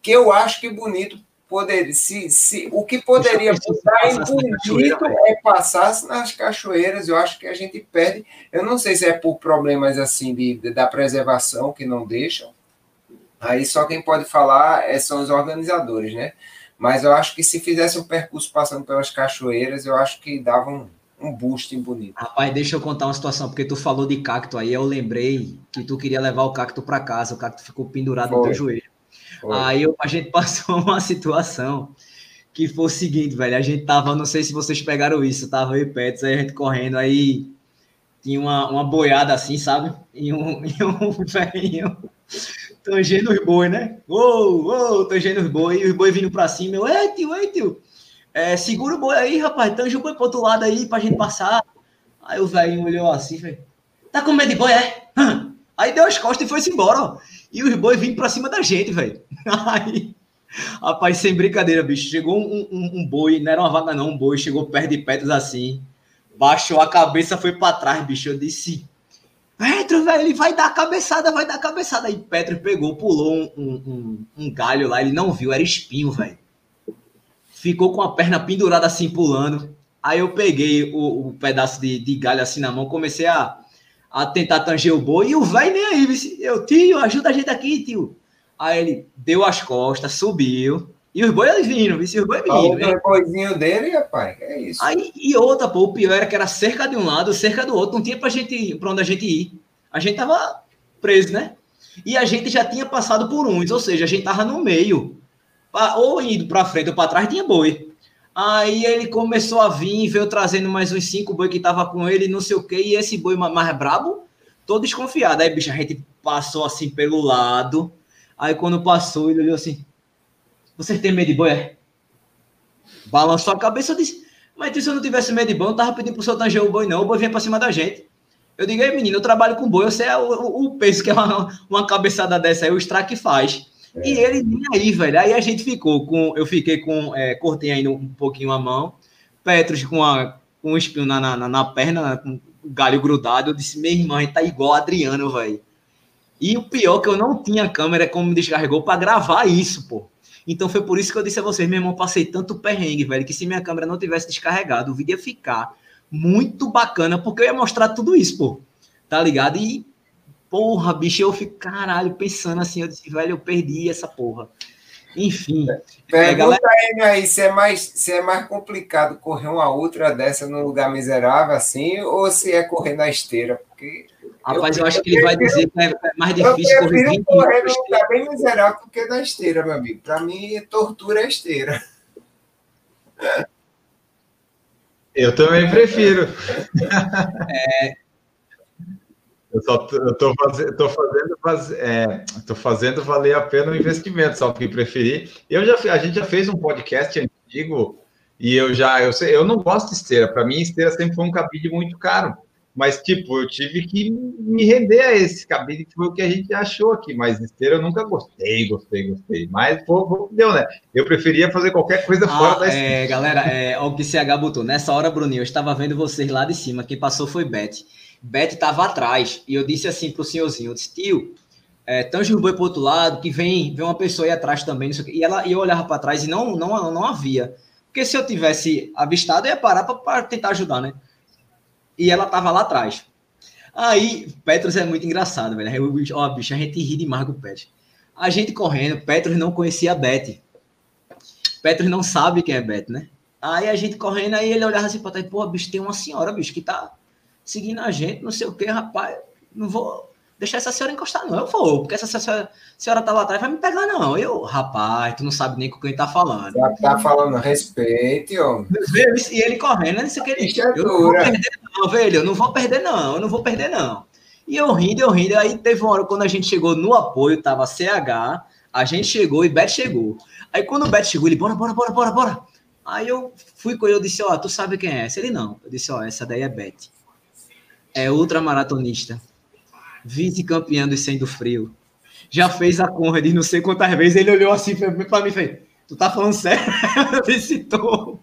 Que eu acho que bonito poderia. Se, se, o que poderia mudar em bonito é passar nas cachoeiras. Eu acho que a gente perde. Eu não sei se é por problemas assim de, de da preservação que não deixam Aí só quem pode falar é, são os organizadores, né? Mas eu acho que se fizesse um percurso passando pelas cachoeiras, eu acho que dava um, um boost bonito. Rapaz, deixa eu contar uma situação, porque tu falou de cacto aí, eu lembrei que tu queria levar o cacto para casa, o cacto ficou pendurado foi. no teu joelho. Foi. Aí eu, a gente passou uma situação que foi o seguinte, velho, a gente tava, não sei se vocês pegaram isso, tava aí perto, aí a gente correndo, aí tinha uma, uma boiada assim, sabe? E um, e um velhinho tangendo os boi, né? Ô, ô, tangendo os boi, e os boi vindo pra cima, eu, ei, tio, ei, tio. É, segura o boi aí, rapaz. Tanja o boi pro outro lado aí pra gente passar. Aí o velhinho olhou assim, falei, tá com medo de boi, é? Aí deu as costas e foi-se embora, ó. E os bois vindo pra cima da gente, velho. Aí, rapaz, sem brincadeira, bicho. Chegou um, um, um, boi, não era uma vaca, não, um boi, chegou perto de Petros assim, baixou a cabeça, foi para trás, bicho. Eu disse, Petro, velho, ele vai dar cabeçada, vai dar cabeçada. Aí Petro pegou, pulou um, um, um galho lá, ele não viu, era espinho, velho. Ficou com a perna pendurada assim, pulando. Aí eu peguei o, o pedaço de, de galho assim na mão, comecei a a tentar tanger o boi, e o velho nem aí, eu, tio, ajuda a gente aqui, tio. Aí ele deu as costas, subiu, e os bois vindo, viu? Os bois vindo. O boizinho dele, rapaz, é isso. Aí, e outra, pô, o pior era que era cerca de um lado, cerca do outro, não tinha pra gente, pra onde a gente ir. A gente tava preso, né? E a gente já tinha passado por uns, ou seja, a gente tava no meio. Ou indo pra frente ou pra trás, tinha boi. Aí ele começou a vir, veio trazendo mais uns cinco boi que tava com ele, não sei o quê, e esse boi mais brabo, todo desconfiado. Aí, bicho, a gente passou assim pelo lado. Aí quando passou, ele olhou assim: Você tem medo de boi? É? Balançou a cabeça e disse: Mas se eu não tivesse medo de boi, eu tava pedindo pro senhor tanger o boi, não. O boi vinha pra cima da gente. Eu digo, aí, menino, eu trabalho com boi, eu sei o, o, o peso que é uma, uma cabeçada dessa aí, o strike faz. É. E ele nem aí, velho. Aí a gente ficou com. Eu fiquei com. É, cortei ainda um pouquinho a mão. Petros com, a, com um espinho na, na, na perna, com o galho grudado. Eu disse, meu irmão, a gente tá igual Adriano, velho. E o pior é que eu não tinha câmera como me descarregou para gravar isso, pô. Então foi por isso que eu disse a vocês, meu irmão, passei tanto perrengue, velho, que se minha câmera não tivesse descarregado, o vídeo ia ficar muito bacana, porque eu ia mostrar tudo isso, pô. Tá ligado? E Porra, bicho, eu fico, caralho, pensando assim, eu disse, velho, eu perdi essa porra. Enfim. Pergunta é, galera... aí se é, mais, se é mais complicado correr uma outra dessa num lugar miserável assim, ou se é correr na esteira, porque... Rapaz, eu, eu acho que ele vai dizer que é mais difícil correr 20 correr num lugar bem miserável do que na esteira, meu amigo. Para mim, tortura é esteira. Eu também prefiro. É, eu só tô, fazendo, fazendo, faz, é, fazendo valer a pena o investimento, só que preferir. Eu já, a gente já fez um podcast antigo e eu já, eu, sei, eu não gosto de esteira. Para mim, esteira sempre foi um cabide muito caro. Mas, tipo, eu tive que me render a esse cabide, que foi o que a gente achou aqui. Mas esteira eu nunca gostei, gostei, gostei. Mas, pô, deu, né? Eu preferia fazer qualquer coisa ah, fora da esteira. É, galera, é, o que CH botou. Nessa hora, Bruninho, eu estava vendo vocês lá de cima. Quem passou foi Beth. Beth estava atrás. E eu disse assim pro senhorzinho, eu disse, tio, é, tange o boi pro outro lado, que vem, vem uma pessoa aí atrás também. E, ela, e eu olhava para trás e não, não, não havia. Porque se eu tivesse avistado, eu ia parar para tentar ajudar, né? E ela tava lá atrás. Aí, Petros é muito engraçado, velho. Ó, bicho, a gente ri demais com o Petros. A gente correndo, Petros não conhecia a Beth. Petros não sabe quem é Beth, né? Aí a gente correndo, aí ele olhava assim pra trás, pô, bicho, tem uma senhora, bicho, que tá seguindo a gente, não sei o que, rapaz, não vou deixar essa senhora encostar, não. Eu vou, porque essa senhora, senhora tá lá atrás, vai me pegar, não. Eu, rapaz, tu não sabe nem com quem tá falando. Já tá falando respeito, homem. E ele correndo, né? Isso que ele, eu não vou perder, não, velho. Eu não vou perder, não. Eu não vou perder, não. E eu rindo, eu rindo. Aí teve uma hora quando a gente chegou no apoio, tava CH, a gente chegou e Beto chegou. Aí quando o Beto chegou, ele, bora, bora, bora, bora, bora. Aí eu fui com ele, eu disse, ó, tu sabe quem é essa? Ele não. Eu disse, ó, essa daí é Beth é ultramaratonista, vice-campeã do Sendo Frio. Já fez a Conrad não sei quantas vezes. Ele olhou assim para mim e fez: Tu tá falando sério? Disse: Tô.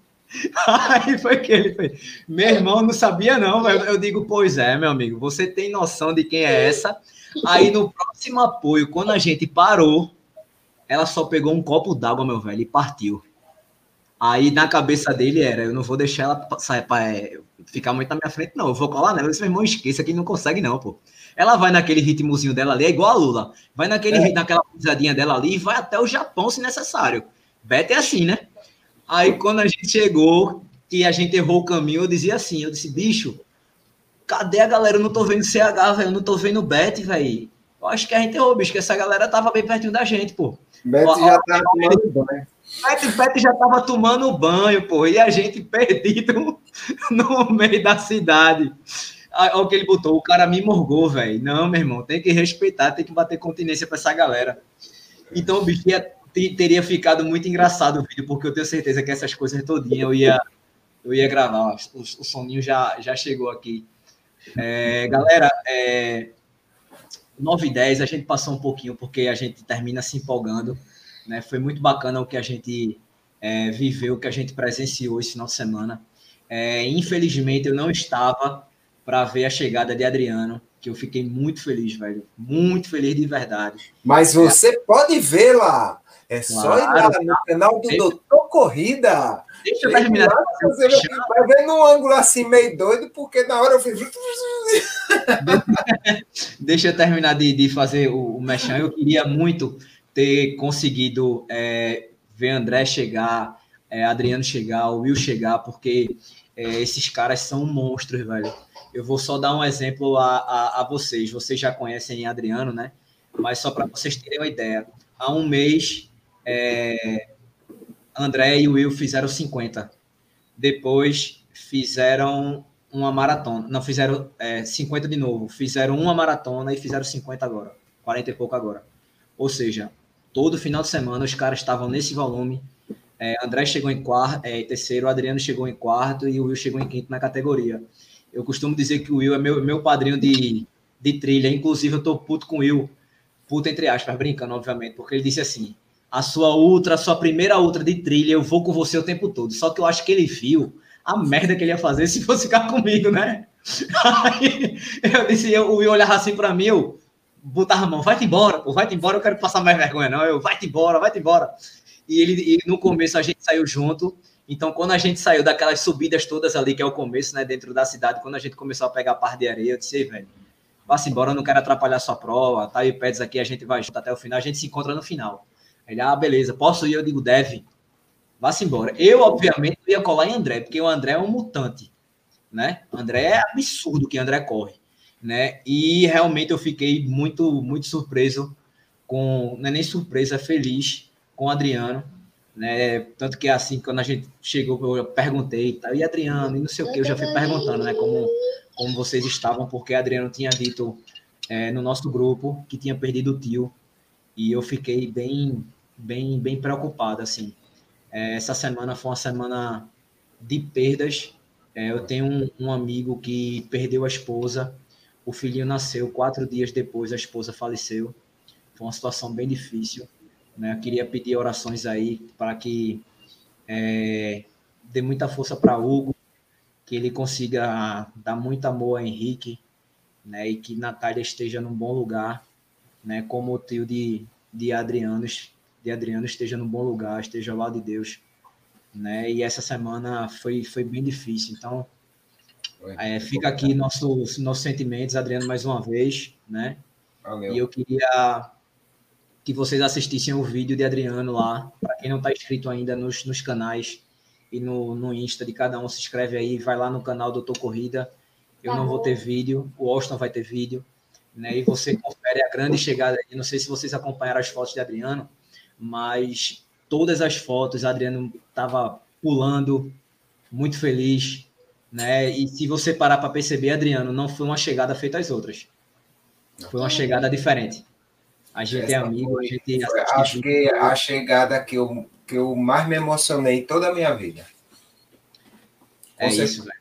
Aí foi que ele fez: Meu irmão não sabia, não. Eu digo: Pois é, meu amigo, você tem noção de quem é essa? Aí no próximo apoio, quando a gente parou, ela só pegou um copo d'água, meu velho, e partiu. Aí na cabeça dele era: Eu não vou deixar ela sair, é, ficar muito na minha frente, não. Eu vou colar nela. Esse meu irmão esqueça que não consegue, não, pô. Ela vai naquele ritmozinho dela ali, é igual a Lula. Vai naquele é. naquela pisadinha dela ali e vai até o Japão, se necessário. Beta é assim, né? Aí quando a gente chegou, que a gente errou o caminho, eu dizia assim, eu disse, bicho, cadê a galera? Eu não tô vendo CH, velho, eu não tô vendo Bet, velho. Eu acho que a gente errou, bicho, que essa galera tava bem pertinho da gente, pô. Bet já tava tomando banho. Bet, Bet já tava tomando banho, pô, e a gente perdido no meio da cidade. Olha o que ele botou, o cara me morgou, velho. Não, meu irmão, tem que respeitar, tem que bater continência para essa galera. Então, bicho, ia teria ficado muito engraçado o vídeo, porque eu tenho certeza que essas coisas todinhas eu ia, eu ia gravar. O, o soninho já, já chegou aqui. É, galera, é, 9 e 10 a gente passou um pouquinho, porque a gente termina se empolgando. Né? Foi muito bacana o que a gente é, viveu, o que a gente presenciou esse final de semana. É, infelizmente, eu não estava para ver a chegada de Adriano, que eu fiquei muito feliz, velho. Muito feliz de verdade. Mas você é. pode ver lá. É claro, só ir lá no canal do deixa, Doutor Corrida. Deixa eu terminar. Lá, você vai ver num ângulo assim meio doido, porque na hora eu fiz. deixa eu terminar de, de fazer o, o mechan. Eu queria muito ter conseguido é, ver André chegar, é, Adriano chegar, o Will chegar, porque é, esses caras são monstros, velho. Eu vou só dar um exemplo a, a, a vocês. Vocês já conhecem Adriano, né? Mas só para vocês terem uma ideia. Há um mês, é, André e Will fizeram 50. Depois fizeram uma maratona. Não, fizeram é, 50 de novo. Fizeram uma maratona e fizeram 50 agora. 40 e pouco agora. Ou seja, todo final de semana os caras estavam nesse volume. É, André chegou em quarto, é, terceiro, Adriano chegou em quarto e o Will chegou em quinto na categoria. Eu costumo dizer que o Will é meu, meu padrinho de, de trilha. Inclusive, eu tô puto com o Will. Puto entre aspas, brincando, obviamente, porque ele disse assim: a sua ultra, a sua primeira ultra de trilha, eu vou com você o tempo todo. Só que eu acho que ele viu a merda que ele ia fazer se fosse ficar comigo, né? Aí eu disse, eu, o Will olhava assim para mim, eu botava a mão, vai-te embora, pô, vai-te embora, eu quero passar mais vergonha, não. Eu, vai-te embora, vai-te embora. E ele, e no começo a gente saiu junto, então, quando a gente saiu daquelas subidas todas ali, que é o começo, né, dentro da cidade, quando a gente começou a pegar a parte de areia, eu disse, velho, vá-se embora, eu não quero atrapalhar sua prova, tá aí pés aqui, a gente vai junto até o final, a gente se encontra no final. Ele, ah, beleza, posso ir? Eu digo, deve, vá-se embora. Eu, obviamente, ia colar em André, porque o André é um mutante, né? André é absurdo que André corre, né? E realmente eu fiquei muito, muito surpreso com, não é nem surpresa, feliz com o Adriano, né? Tanto que assim, quando a gente chegou, eu perguntei, tá, e Adriano, e não sei o que, eu já fui perguntando, né, como, como vocês estavam, porque Adriano tinha dito é, no nosso grupo que tinha perdido o tio, e eu fiquei bem, bem, bem preocupado, assim. É, essa semana foi uma semana de perdas. É, eu tenho um, um amigo que perdeu a esposa, o filhinho nasceu quatro dias depois, a esposa faleceu. Foi uma situação bem difícil. Né? Eu queria pedir orações aí para que é, dê muita força para Hugo, que ele consiga dar muito amor a Henrique, né? E que Natália esteja num bom lugar, né? Como o tio de, de Adriano, de Adriano esteja num bom lugar, esteja ao lado de Deus, né? E essa semana foi, foi bem difícil, então é, fica aqui nossos nossos sentimentos, Adriano, mais uma vez, né? Valeu. E eu queria que vocês assistissem o vídeo de Adriano lá. Para quem não está inscrito ainda nos, nos canais e no, no Insta de cada um, se inscreve aí, vai lá no canal Doutor Corrida. Eu tá não vou ter vídeo, o Austin vai ter vídeo. Né? E você confere a grande chegada. Eu não sei se vocês acompanharam as fotos de Adriano, mas todas as fotos, Adriano estava pulando, muito feliz. Né? E se você parar para perceber, Adriano, não foi uma chegada feita às outras. Foi uma chegada diferente. A gente é amigo, a gente Acho que a chegada que eu, que eu mais me emocionei toda a minha vida. Com é certeza. isso, velho.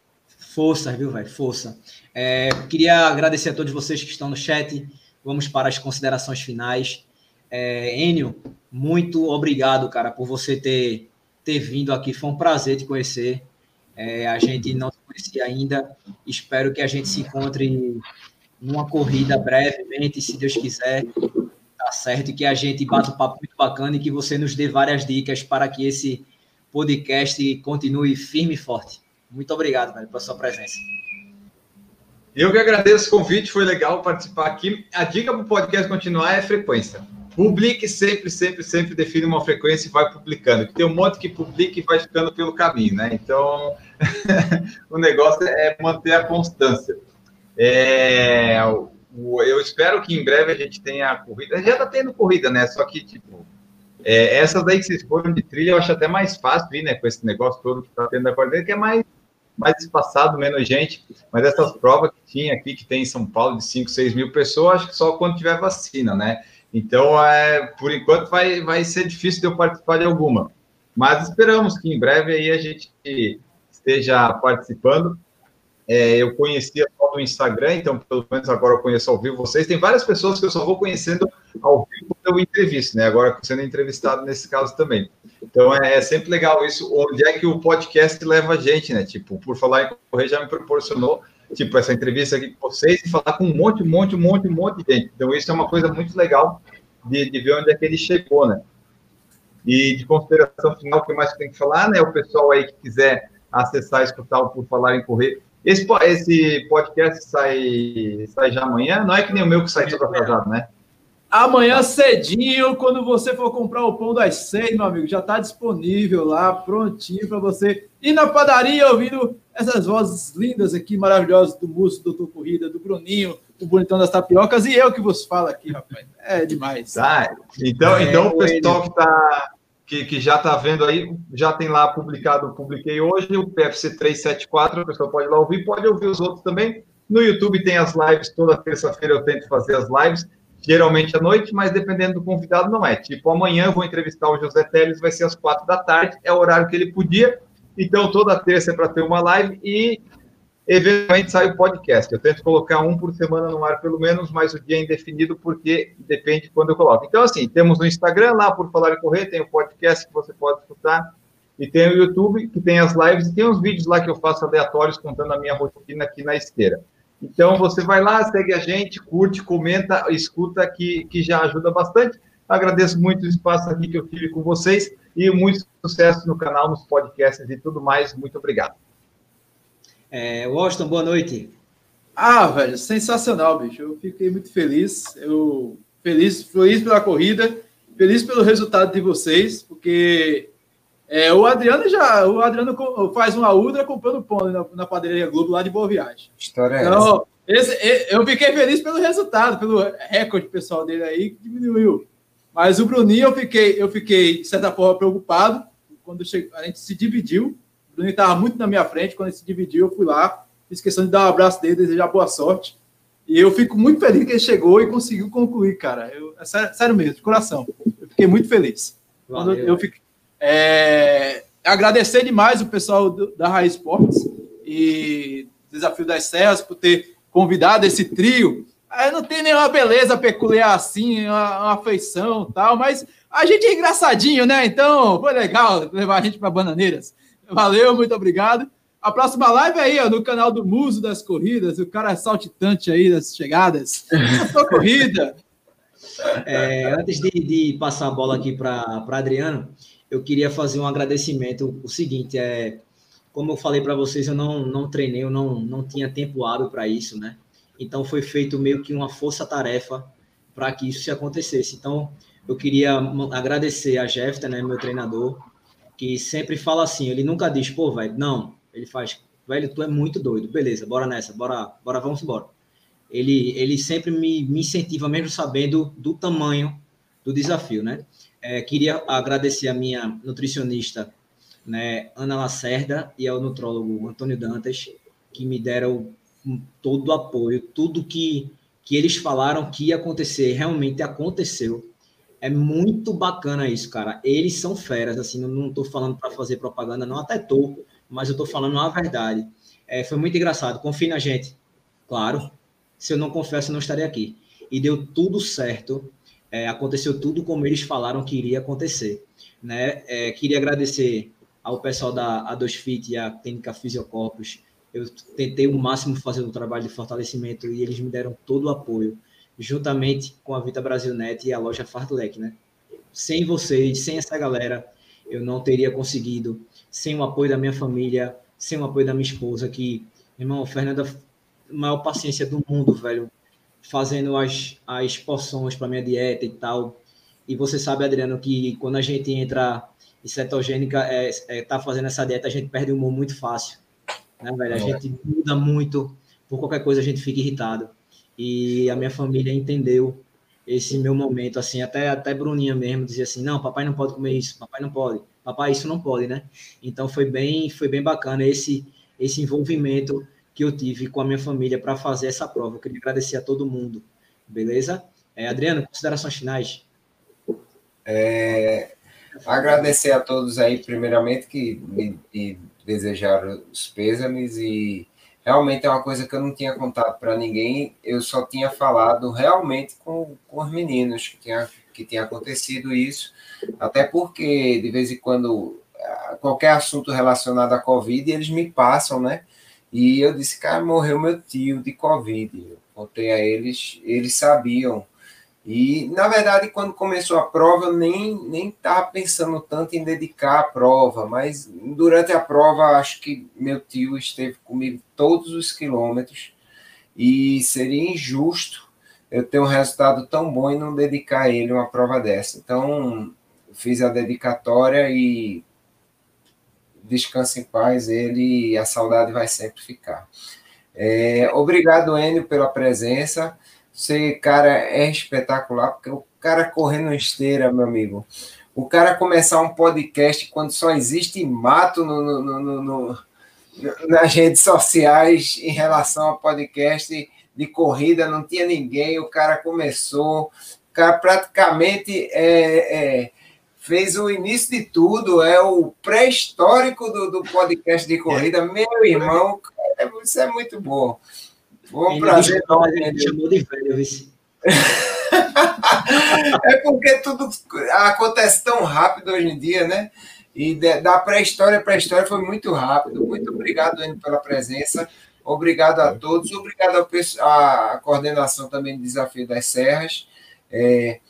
Força, viu, velho? Força. É, queria agradecer a todos vocês que estão no chat. Vamos para as considerações finais. É, Enio, muito obrigado, cara, por você ter, ter vindo aqui. Foi um prazer te conhecer. É, a gente não te conhecia ainda. Espero que a gente se encontre numa corrida brevemente, se Deus quiser. Tá certo, que a gente bata um papo muito bacana e que você nos dê várias dicas para que esse podcast continue firme e forte. Muito obrigado, velho, pela sua presença. Eu que agradeço o convite, foi legal participar aqui. A dica para o podcast continuar é frequência. Publique sempre, sempre, sempre define uma frequência e vai publicando. Tem um monte que publica e vai ficando pelo caminho, né? Então, o negócio é manter a constância. É, eu espero que em breve a gente tenha corrida. Já está tendo corrida, né? Só que, tipo, é, essas daí que vocês foram de trilha, eu acho até mais fácil ir, né? Com esse negócio todo que está tendo da quarentena, que é mais, mais espaçado, menos gente. Mas essas provas que tinha aqui, que tem em São Paulo, de 5, 6 mil pessoas, acho que só quando tiver vacina, né? Então, é, por enquanto, vai, vai ser difícil de eu participar de alguma. Mas esperamos que em breve aí a gente esteja participando. É, eu conhecia só no Instagram, então pelo menos agora eu conheço ao vivo vocês. Tem várias pessoas que eu só vou conhecendo ao vivo quando eu entrevisto, né? Agora sendo entrevistado nesse caso também. Então é, é, sempre legal isso. Onde é que o podcast leva a gente, né? Tipo, por falar em correr, já me proporcionou tipo essa entrevista aqui com vocês e falar com um monte, um monte, um monte, um monte de gente. Então isso é uma coisa muito legal de, de ver onde é que ele chegou, né? E de consideração final, o que mais tem que falar, né? O pessoal aí que quiser acessar, escutar o Por Falar em Correr, esse, esse podcast sai, sai já amanhã? Não é que nem o meu que sai todo atrasado, né? Amanhã cedinho, quando você for comprar o pão das seis, meu amigo, já está disponível lá, prontinho para você ir na padaria ouvindo essas vozes lindas aqui, maravilhosas do Múcio, do Doutor Corrida, do Bruninho, o Bonitão das Tapiocas e eu que vos falo aqui, rapaz. É demais. Tá, então, é, então o pessoal que está que, que já está vendo aí, já tem lá publicado, publiquei hoje, o PFC 374, a pessoa pode lá ouvir, pode ouvir os outros também. No YouTube tem as lives, toda terça-feira eu tento fazer as lives, geralmente à noite, mas dependendo do convidado não é. Tipo, amanhã eu vou entrevistar o José Teles, vai ser às quatro da tarde, é o horário que ele podia, então toda terça é para ter uma live e eventualmente sai o podcast. Eu tento colocar um por semana no ar, pelo menos, mas o dia é indefinido, porque depende de quando eu coloco. Então, assim, temos no Instagram lá, por falar em correr, tem o podcast que você pode escutar, e tem o YouTube, que tem as lives, e tem uns vídeos lá que eu faço aleatórios contando a minha rotina aqui na esteira. Então, você vai lá, segue a gente, curte, comenta, escuta, que, que já ajuda bastante. Agradeço muito o espaço aqui que eu tive com vocês e muito sucesso no canal, nos podcasts e tudo mais. Muito obrigado. É, Washington, boa noite. Ah, velho, sensacional, bicho. Eu fiquei muito feliz. Eu feliz, feliz pela corrida, feliz pelo resultado de vocês, porque é, o Adriano já, o Adriano faz uma ultra comprando pão na, na padaria Globo lá de Boa Viagem. História é então, essa. Esse, eu fiquei feliz pelo resultado, pelo recorde pessoal dele aí que diminuiu. Mas o Bruninho eu fiquei, eu fiquei de certa forma preocupado quando a gente se dividiu Bruno estava muito na minha frente, quando ele se dividiu, eu fui lá, fiz questão de dar um abraço dele, desejar boa sorte. E eu fico muito feliz que ele chegou e conseguiu concluir, cara. Eu, é sério, sério mesmo, de coração. Eu fiquei muito feliz. Valeu, eu, eu fiquei, é, agradecer demais o pessoal do, da Raiz Esportes e Desafio das Serras por ter convidado esse trio. Eu não tem nenhuma beleza peculiar assim, uma, uma afeição tal, mas a gente é engraçadinho, né? Então foi legal levar a gente para Bananeiras. Valeu, muito obrigado. A próxima live é aí, ó, no canal do Muso das Corridas, o cara saltitante aí das chegadas. sua corrida. É, antes de, de, passar a bola aqui para Adriano, eu queria fazer um agradecimento. O seguinte, é, como eu falei para vocês, eu não, não treinei, eu não, não tinha tempo hábil para isso, né? Então foi feito meio que uma força-tarefa para que isso se acontecesse. Então eu queria agradecer a Jefta, né, meu treinador, que sempre fala assim, ele nunca diz, pô, velho, não, ele faz, velho, tu é muito doido, beleza, bora nessa, bora, bora, vamos embora. Ele, ele sempre me, me incentiva, mesmo sabendo do tamanho do desafio, né? É, queria agradecer a minha nutricionista, né, Ana Lacerda, e ao nutrólogo Antônio Dantas, que me deram todo o apoio, tudo que, que eles falaram que ia acontecer, realmente aconteceu. É muito bacana isso, cara. Eles são feras, assim, não estou falando para fazer propaganda, não, até tô, mas eu estou falando a verdade. É, foi muito engraçado. Confie na gente. Claro. Se eu não confesso, eu não estaria aqui. E deu tudo certo. É, aconteceu tudo como eles falaram que iria acontecer. Né? É, queria agradecer ao pessoal da A2Fit e a Clínica Fisiocorpus. Eu tentei o máximo fazer o trabalho de fortalecimento e eles me deram todo o apoio juntamente com a Vita Brasil Net e a loja Fartlek, né? Sem vocês, sem essa galera, eu não teria conseguido, sem o apoio da minha família, sem o apoio da minha esposa, que, irmão, Fernanda, maior paciência do mundo, velho, fazendo as, as porções para minha dieta e tal. E você sabe, Adriano, que quando a gente entra em cetogênica, é, é, tá fazendo essa dieta, a gente perde o humor muito fácil. Né, velho? A gente muda muito, por qualquer coisa a gente fica irritado e a minha família entendeu esse meu momento, assim, até, até Bruninha mesmo dizia assim, não, papai não pode comer isso, papai não pode, papai isso não pode, né? Então foi bem, foi bem bacana esse, esse envolvimento que eu tive com a minha família para fazer essa prova. Eu queria agradecer a todo mundo, beleza? É, Adriano, considerações finais. É, agradecer a todos aí, primeiramente, que me, me desejaram os pêsames e realmente é uma coisa que eu não tinha contado para ninguém, eu só tinha falado realmente com, com os meninos que tinha, que tinha acontecido isso, até porque de vez em quando qualquer assunto relacionado à Covid, eles me passam, né? E eu disse, cara, morreu meu tio de Covid. Eu contei a eles, eles sabiam. E, na verdade, quando começou a prova, eu nem nem estava pensando tanto em dedicar a prova, mas durante a prova, acho que meu tio esteve comigo todos os quilômetros e seria injusto eu ter um resultado tão bom e não dedicar a ele uma prova dessa. Então, fiz a dedicatória e descanse em paz, ele a saudade vai sempre ficar. É, obrigado, Enio, pela presença. Você, cara, é espetacular, porque o cara correndo esteira, meu amigo. O cara começar um podcast quando só existe mato no, no, no, no nas redes sociais em relação a podcast de corrida, não tinha ninguém, o cara começou, o cara praticamente é, é fez o início de tudo, é o pré-histórico do, do podcast de corrida. Meu irmão, isso é muito bom. Bom prazer. Ele chamou de velho, é porque tudo acontece tão rápido hoje em dia, né? E da pré-história para a história foi muito rápido. Muito obrigado, Enio, pela presença. Obrigado a todos. Obrigado à coordenação também do Desafio das Serras. É,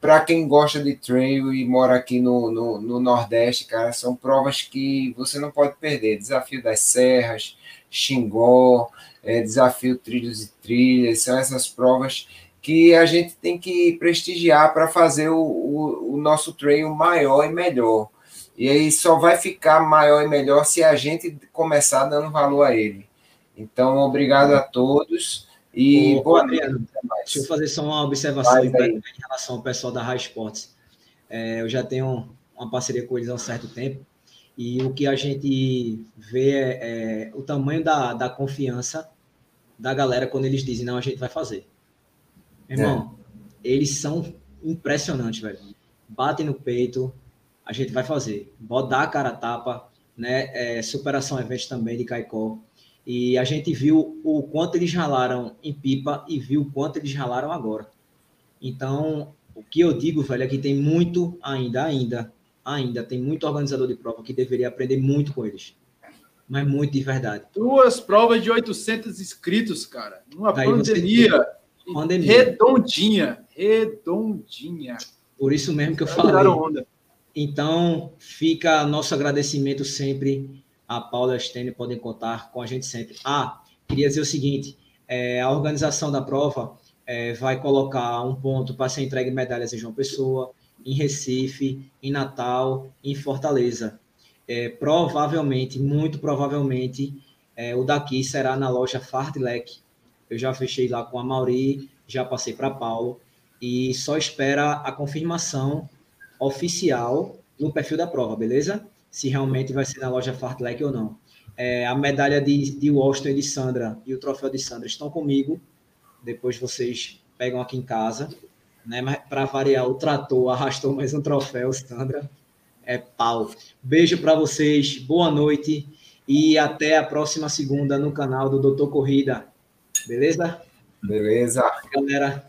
para quem gosta de trail e mora aqui no, no, no, Nordeste, cara, são provas que você não pode perder. Desafio das Serras, Xingó, é, Desafio Trilhos e Trilhas, são essas provas que a gente tem que prestigiar para fazer o, o, o, nosso trail maior e melhor. E aí só vai ficar maior e melhor se a gente começar dando valor a ele. Então, obrigado a todos. E Ô, boa Adriano, deixa eu fazer só uma observação em relação ao pessoal da High Sports. É, eu já tenho uma parceria com eles há um certo tempo e o que a gente vê é, é o tamanho da, da confiança da galera quando eles dizem não, a gente vai fazer. Irmão, é. eles são impressionantes, velho. Batem no peito, a gente vai fazer. Bota a cara a tapa, né? É, superação evento também de Caicó. E a gente viu o quanto eles ralaram em pipa e viu o quanto eles ralaram agora. Então, o que eu digo, velho, é que tem muito ainda, ainda, ainda, tem muito organizador de prova que deveria aprender muito com eles. Mas muito de verdade. Duas provas de 800 inscritos, cara. Numa Daí pandemia, pandemia. Redondinha. Redondinha. Por isso mesmo que eu falei. Então, fica nosso agradecimento sempre a Paula e a Stênio podem contar com a gente sempre. Ah, queria dizer o seguinte: é, a organização da prova é, vai colocar um ponto para ser entregue medalhas em João Pessoa, em Recife, em Natal, em Fortaleza. É, provavelmente, muito provavelmente, é, o daqui será na loja Fartlek. Eu já fechei lá com a Mauri, já passei para Paulo e só espera a confirmação oficial no perfil da prova, beleza? se realmente vai ser na loja Fartlek ou não. É, a medalha de, de Washington e de Sandra e o troféu de Sandra estão comigo. Depois vocês pegam aqui em casa. Né? Mas para variar, o trator arrastou mais um troféu, Sandra. É pau. Beijo para vocês, boa noite e até a próxima segunda no canal do Doutor Corrida. Beleza? Beleza. Galera,